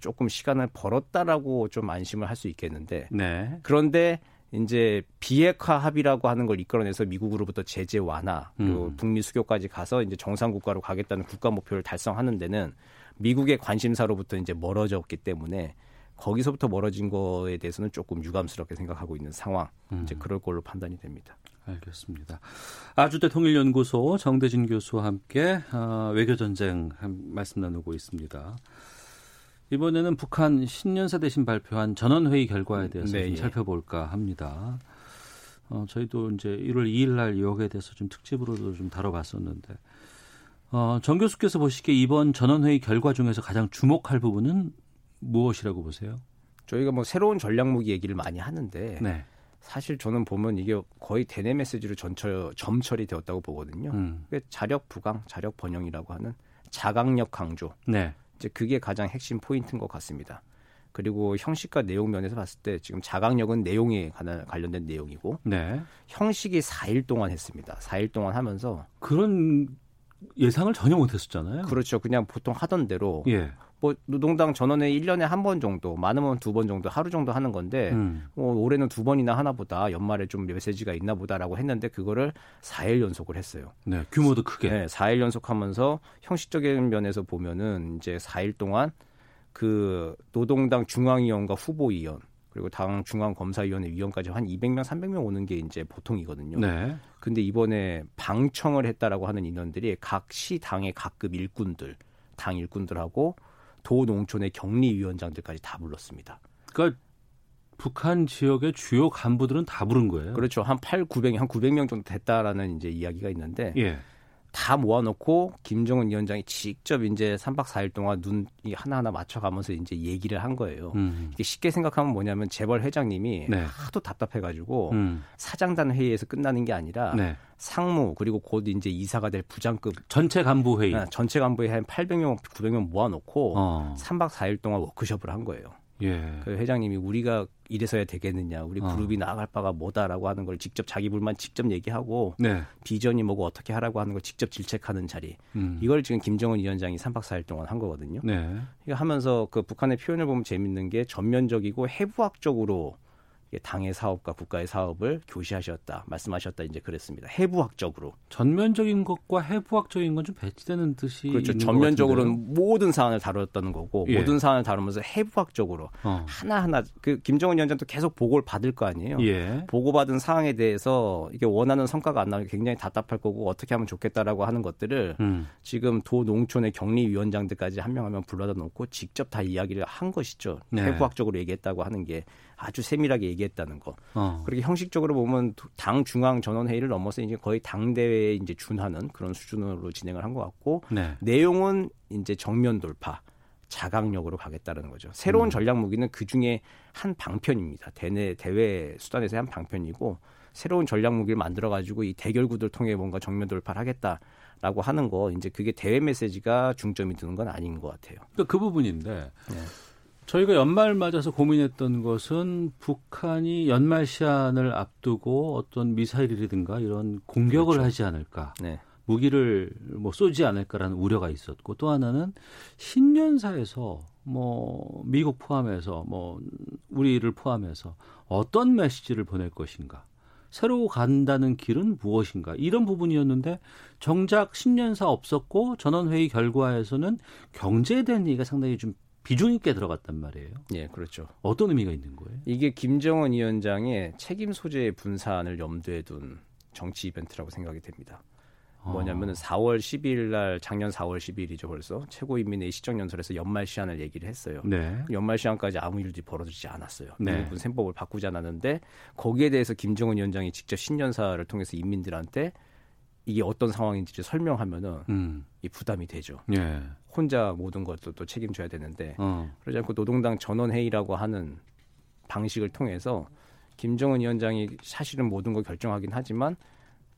조금 시간을 벌었다라고 좀 안심을 할 수 있겠는데 네. 그런데 이제 비핵화 합의라고 하는 걸 이끌어내서 미국으로부터 제재 완화 그리고 음. 북미 수교까지 가서 이제 정상 국가로 가겠다는 국가 목표를 달성하는 데는 미국의 관심사로부터 이제 멀어졌기 때문에 거기서부터 멀어진 거에 대해서는 조금 유감스럽게 생각하고 있는 상황 음. 이제 그럴 걸로 판단이 됩니다. 알겠습니다. 아주대 통일연구소 정대진 교수와 함께 어, 외교 전쟁 말씀 나누고 있습니다. 이번에는 북한 신년사 대신 발표한 전원회의 결과에 대해서 네, 좀 예. 살펴볼까 합니다. 어, 저희도 이제 1월 2일 날 여기에 대해서 좀 특집으로도 좀 다뤄봤었는데, 어, 정 교수께서 보시기에 이번 전원회의 결과 중에서 가장 주목할 부분은 무엇이라고 보세요? 저희가 뭐 새로운 전략 무기 얘기를 많이 하는데 네. 사실 저는 보면 이게 거의 대내 메시지로 전처, 점철이 되었다고 보거든요. 음. 자력 부강, 자력 번영이라고 하는 자강력 강조. 네. 이제 그게 가장 핵심 포인트인 것 같습니다. 그리고 형식과 내용 면에서 봤을 때 지금 자강력은 내용에 관련된 내용이고 네. 형식이 4일 동안 했습니다. 4일 동안 하면서 그런 예상을 전혀 못했었잖아요. 그렇죠. 그냥 보통 하던 대로 예. 뭐 노동당 전원회 1년에 한 번 정도, 많으면 두 번 정도 하루 정도 하는 건데 음. 뭐 올해는 두 번이나 하나 보다. 연말에 좀 메시지가 있나 보다라고 했는데 그거를 4일 연속을 했어요. 네, 규모도 크게. 네, 4일 연속 하면서 형식적인 면에서 보면은 이제 4일 동안 그 노동당 중앙위원과 후보위원 그리고 당 중앙검사위원회 위원까지 한 200명, 300명 오는 게 이제 보통이거든요. 네. 근데 이번에 방청을 했다라고 하는 인원들이 각 시 당의 각급 일꾼들, 당 일꾼들하고 도 농촌의 격리위원장들까지 다 불렀습니다. 그러니까 북한 지역의 주요 간부들은 다 부른 거예요. 그렇죠. 한 8, 900, 한 900명 정도 됐다라는 이제 이야기가 있는데 예. 다 모아놓고 김정은 위원장이 직접 이제 3박 4일 동안 눈 하나하나 맞춰가면서 이제 얘기를 한 거예요. 음. 이게 쉽게 생각하면 뭐냐면 재벌 회장님이 네. 하도 답답해가지고 음. 사장단 회의에서 끝나는 게 아니라 네. 상무 그리고 곧 이제 이사가 될 부장급 전체 간부 회의. 네, 전체 간부에 한 800명, 900명 모아놓고 어. 3박 4일 동안 워크숍을 한 거예요. 예. 그 회장님이 우리가 이래서야 되겠느냐, 우리 어. 그룹이 나아갈 바가 뭐다라고 하는 걸 직접 자기 불만 직접 얘기하고 네. 비전이 뭐고 어떻게 하라고 하는 걸 직접 질책하는 자리. 음. 이걸 지금 김정은 위원장이 3박 4일 동안 한 거거든요. 네. 이거 하면서 그 북한의 표현을 보면 재밌는 게 전면적이고 해부학적으로 당의 사업과 국가의 사업을 교시하셨다, 말씀하셨다 이제 그랬습니다. 해부학적으로. 전면적인 것과 해부학적인 건 좀 배치되는 뜻이 그렇죠. 전면적으로는? 모든 사안을 다뤘다는 거고 예. 모든 사안을 다루면서 해부학적으로 어. 하나 하나 그 김정은 위원장도 계속 보고를 받을 거 아니에요. 예. 보고받은 사항에 대해서 이게 원하는 성과가 안 나오면 굉장히 답답할 거고 어떻게 하면 좋겠다라고 하는 것들을 음. 지금 도 농촌의 격리위원장들까지 한 명 한명 불러다 놓고 직접 다 이야기를 한 것이죠. 네. 해부학적으로 얘기했다고 하는 게 아주 세밀하게 얘기했다는 거. 어. 그렇게 형식적으로 보면 당 중앙 전원 회의를 넘어서 이제 거의 당 대회에 이제 준하는 그런 수준으로 진행을 한 것 같고 네. 내용은 이제 정면 돌파. 자강력으로 가겠다는 거죠. 새로운 음. 전략 무기는 그 중에 한 방편입니다. 대내 대외 수단에서의 한 방편이고 새로운 전략 무기를 만들어 가지고 이 대결 구도를 통해 뭔가 정면 돌파를 하겠다라고 하는 거 이제 그게 대외 메시지가 중점이 드는 건 아닌 것 같아요. 그러니까 그 부분인데 네. 저희가 연말 맞아서 고민했던 것은 북한이 연말 시한을 앞두고 어떤 미사일이라든가 이런 공격을 그렇죠. 하지 않을까. 네. 무기를 뭐 쏘지 않을까라는 우려가 있었고 또 하나는 신년사에서 뭐 미국 포함해서 뭐 우리를 포함해서 어떤 메시지를 보낼 것인가 새로 간다는 길은 무엇인가 이런 부분이었는데 정작 신년사 없었고 전원회의 결과에서는 경제에 대한 얘기가 상당히 좀 비중 있게 들어갔단 말이에요. 예, 그렇죠. 어떤 의미가 있는 거예요? 이게 김정은 위원장의 책임 소재의 분산을 염두에 둔 정치 이벤트라고 생각이 됩니다. 뭐냐면은 4월 12일 날 작년 4월 12일이죠 벌써 최고인민회의 시정연설에서 연말 시한을 얘기를 했어요. 네. 연말 시한까지 아무 일도 벌어지지 않았어요. 네. 미국은 셈법을 바꾸지 않았는데 거기에 대해서 김정은 위원장이 직접 신년사를 통해서 인민들한테 이게 어떤 상황인지를 설명하면은 음. 이 부담이 되죠. 예. 혼자 모든 것도 또 책임져야 되는데 어. 그러지 않고 노동당 전원 회의라고 하는 방식을 통해서 김정은 위원장이 사실은 모든 걸 결정하긴 하지만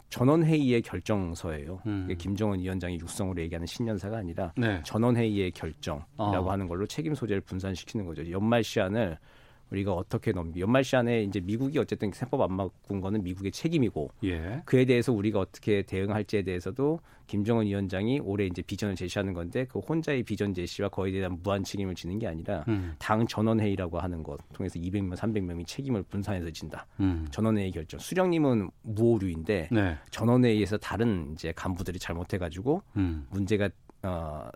전원회의의 결정서예요. 음. 김정은 위원장이 육성으로 얘기하는 신년사가 아니라 네. 전원회의의 결정이라고 어. 하는 걸로 책임 소재를 분산시키는 거죠. 연말 시한을 우리가 어떻게 넘기 연말 시한에 이제 미국이 어쨌든 세법 안 바꾼 거는 미국의 책임이고 예. 그에 대해서 우리가 어떻게 대응할지에 대해서도 김정은 위원장이 올해 이제 비전을 제시하는 건데 그 혼자의 비전 제시와 거기에 대한 무한 책임을 지는 게 아니라 음. 당 전원 회의라고 하는 것 통해서 200명, 300명이 책임을 분산해서 진다. 음. 전원 회의 결정. 수령님은 무오류인데 네. 전원 회의에서 다른 이제 간부들이 잘못해가지고 음. 문제가 어,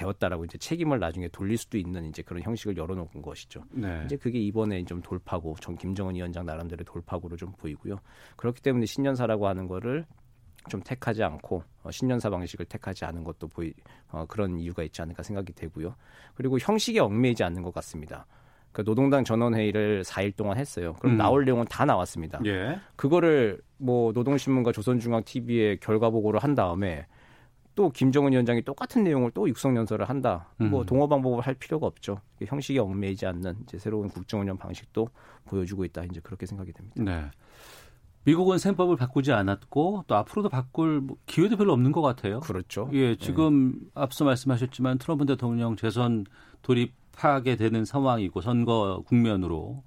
되었다라고 이제 책임을 나중에 돌릴 수도 있는 이제 그런 형식을 열어놓은 것이죠. 네. 이제 그게 이번에 좀 돌파구, 전 김정은 위원장 나름대로 돌파구로 좀 보이고요. 그렇기 때문에 신년사라고 하는 거를 좀 택하지 않고 어, 신년사 방식을 택하지 않은 것도 보이 어, 그런 이유가 있지 않을까 생각이 되고요. 그리고 형식에 얽매이지 않는 것 같습니다. 그 노동당 전원회의를 4일 동안 했어요. 그럼 음. 나올 내용은 다 나왔습니다. 예. 그거를 뭐 노동신문과 조선중앙TV에 결과 보고를 한 다음에 또 김정은 위원장이 똑같은 내용을 또 육성연설을 한다. 뭐 음. 뭐 동어 방법을 할 필요가 없죠. 형식이 얽매이지 않는 이제 새로운 국정운영 방식도 보여주고 있다. 이제 그렇게 생각이 됩니다. 네. 미국은 셈법을 바꾸지 않았고 또 앞으로도 바꿀 뭐 기회도 별로 없는 것 같아요. 그렇죠. 예, 지금 네. 앞서 말씀하셨지만 트럼프 대통령 재선 돌입하게 되는 상황이고 선거 국면으로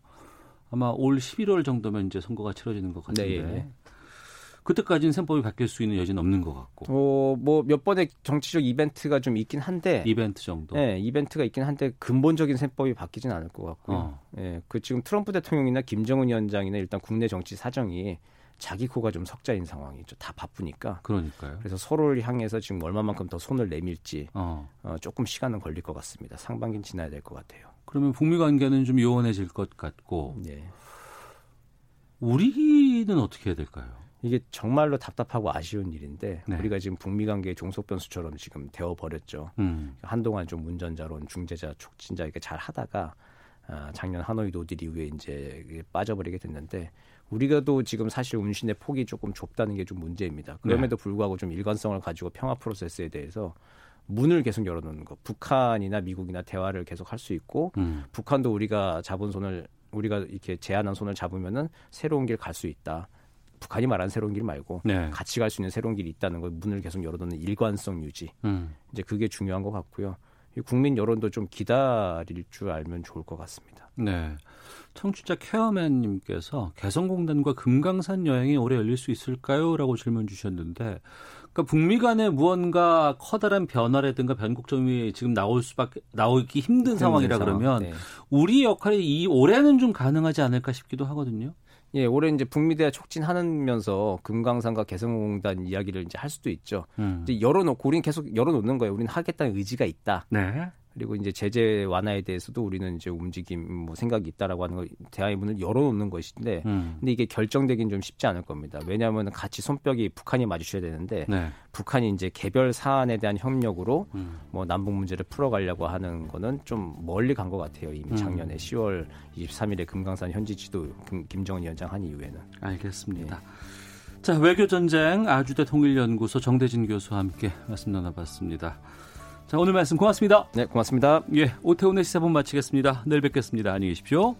아마 올 11월 정도면 이제 선거가 치러지는 것 같은데 네. 네. 그때까지는 셈법이 바뀔 수 있는 여지는 없는 것 같고. 어, 뭐 몇 번의 정치적 이벤트가 좀 있긴 한데. 이벤트 정도. 네, 이벤트가 있긴 한데 근본적인 셈법이 바뀌진 않을 것 같고요. 어. 예, 그 지금 트럼프 대통령이나 김정은 위원장이나 일단 국내 정치 사정이 자기 코가 좀 석자인 상황이죠. 다 바쁘니까. 그러니까요. 그래서 서로를 향해서 지금 얼마만큼 더 손을 내밀지 어. 어 조금 시간은 걸릴 것 같습니다. 상반기는 지나야 될 것 같아요. 그러면 북미 관계는 좀 요원해질 것 같고. 네. 우리는 어떻게 해야 될까요? 이게 정말로 답답하고 아쉬운 일인데 네. 우리가 지금 북미 관계의 종속 변수처럼 지금 되어 버렸죠. 음. 한동안 좀 운전자론 중재자 촉진자 이렇게 잘 하다가 아, 작년 하노이 no deal 이후에 이제 빠져버리게 됐는데 우리가도 지금 사실 운신의 폭이 조금 좁다는 게 좀 문제입니다. 그럼에도 네. 불구하고 좀 일관성을 가지고 평화 프로세스에 대해서 문을 계속 열어놓는 거. 북한이나 미국이나 대화를 계속 할 수 있고 음. 북한도 우리가 잡은 손을 우리가 이렇게 제안한 손을 잡으면은 새로운 길 갈 수 있다. 북한이 말한 새로운 길 말고 네. 같이 갈 수 있는 새로운 길이 있다는 걸 문을 계속 열어놓는 일관성 유지. 음. 이제 그게 중요한 것 같고요. 국민 여론도 좀 기다릴 줄 알면 좋을 것 같습니다. 네. 청취자 케어맨님께서 개성공단과 금강산 여행이 올해 열릴 수 있을까요? 라고 질문 주셨는데, 그러니까 북미 간에 무언가 커다란 변화라든가 변곡점이 지금 나올 수밖에, 나오기 힘든 상황이라 상황. 그러면, 네. 우리 역할이 이 올해는 좀 가능하지 않을까 싶기도 하거든요. 예, 올해 이제 북미 대화 촉진하면서 금강산과 개성공단 이야기를 이제 할 수도 있죠. 음. 이제 열어놓고 우리는 계속 열어놓는 거예요. 우리는 하겠다는 의지가 있다. 네. 그리고 이제 제재 완화에 대해서도 우리는 이제 움직임 뭐 생각이 있다라고 하는 거 대화의 문을 열어놓는 것인데 음. 근데 이게 결정되긴 좀 쉽지 않을 겁니다. 왜냐하면 같이 손뼉이 북한이 맞으셔야 되는데 네. 북한이 이제 개별 사안에 대한 협력으로 음. 뭐 남북 문제를 풀어가려고 하는 거는 좀 멀리 간 것 같아요. 이미 음. 작년에 10월 23일에 금강산 현지 지도 김정은 위원장 한 이후에는 알겠습니다. 네. 자 외교 전쟁 아주대 통일연구소 정대진 교수와 함께 말씀 나눠봤습니다. 자, 오늘 말씀 고맙습니다. 네, 고맙습니다. 예, 오태훈의 시사본 마치겠습니다. 내일 뵙겠습니다. 안녕히 계십시오.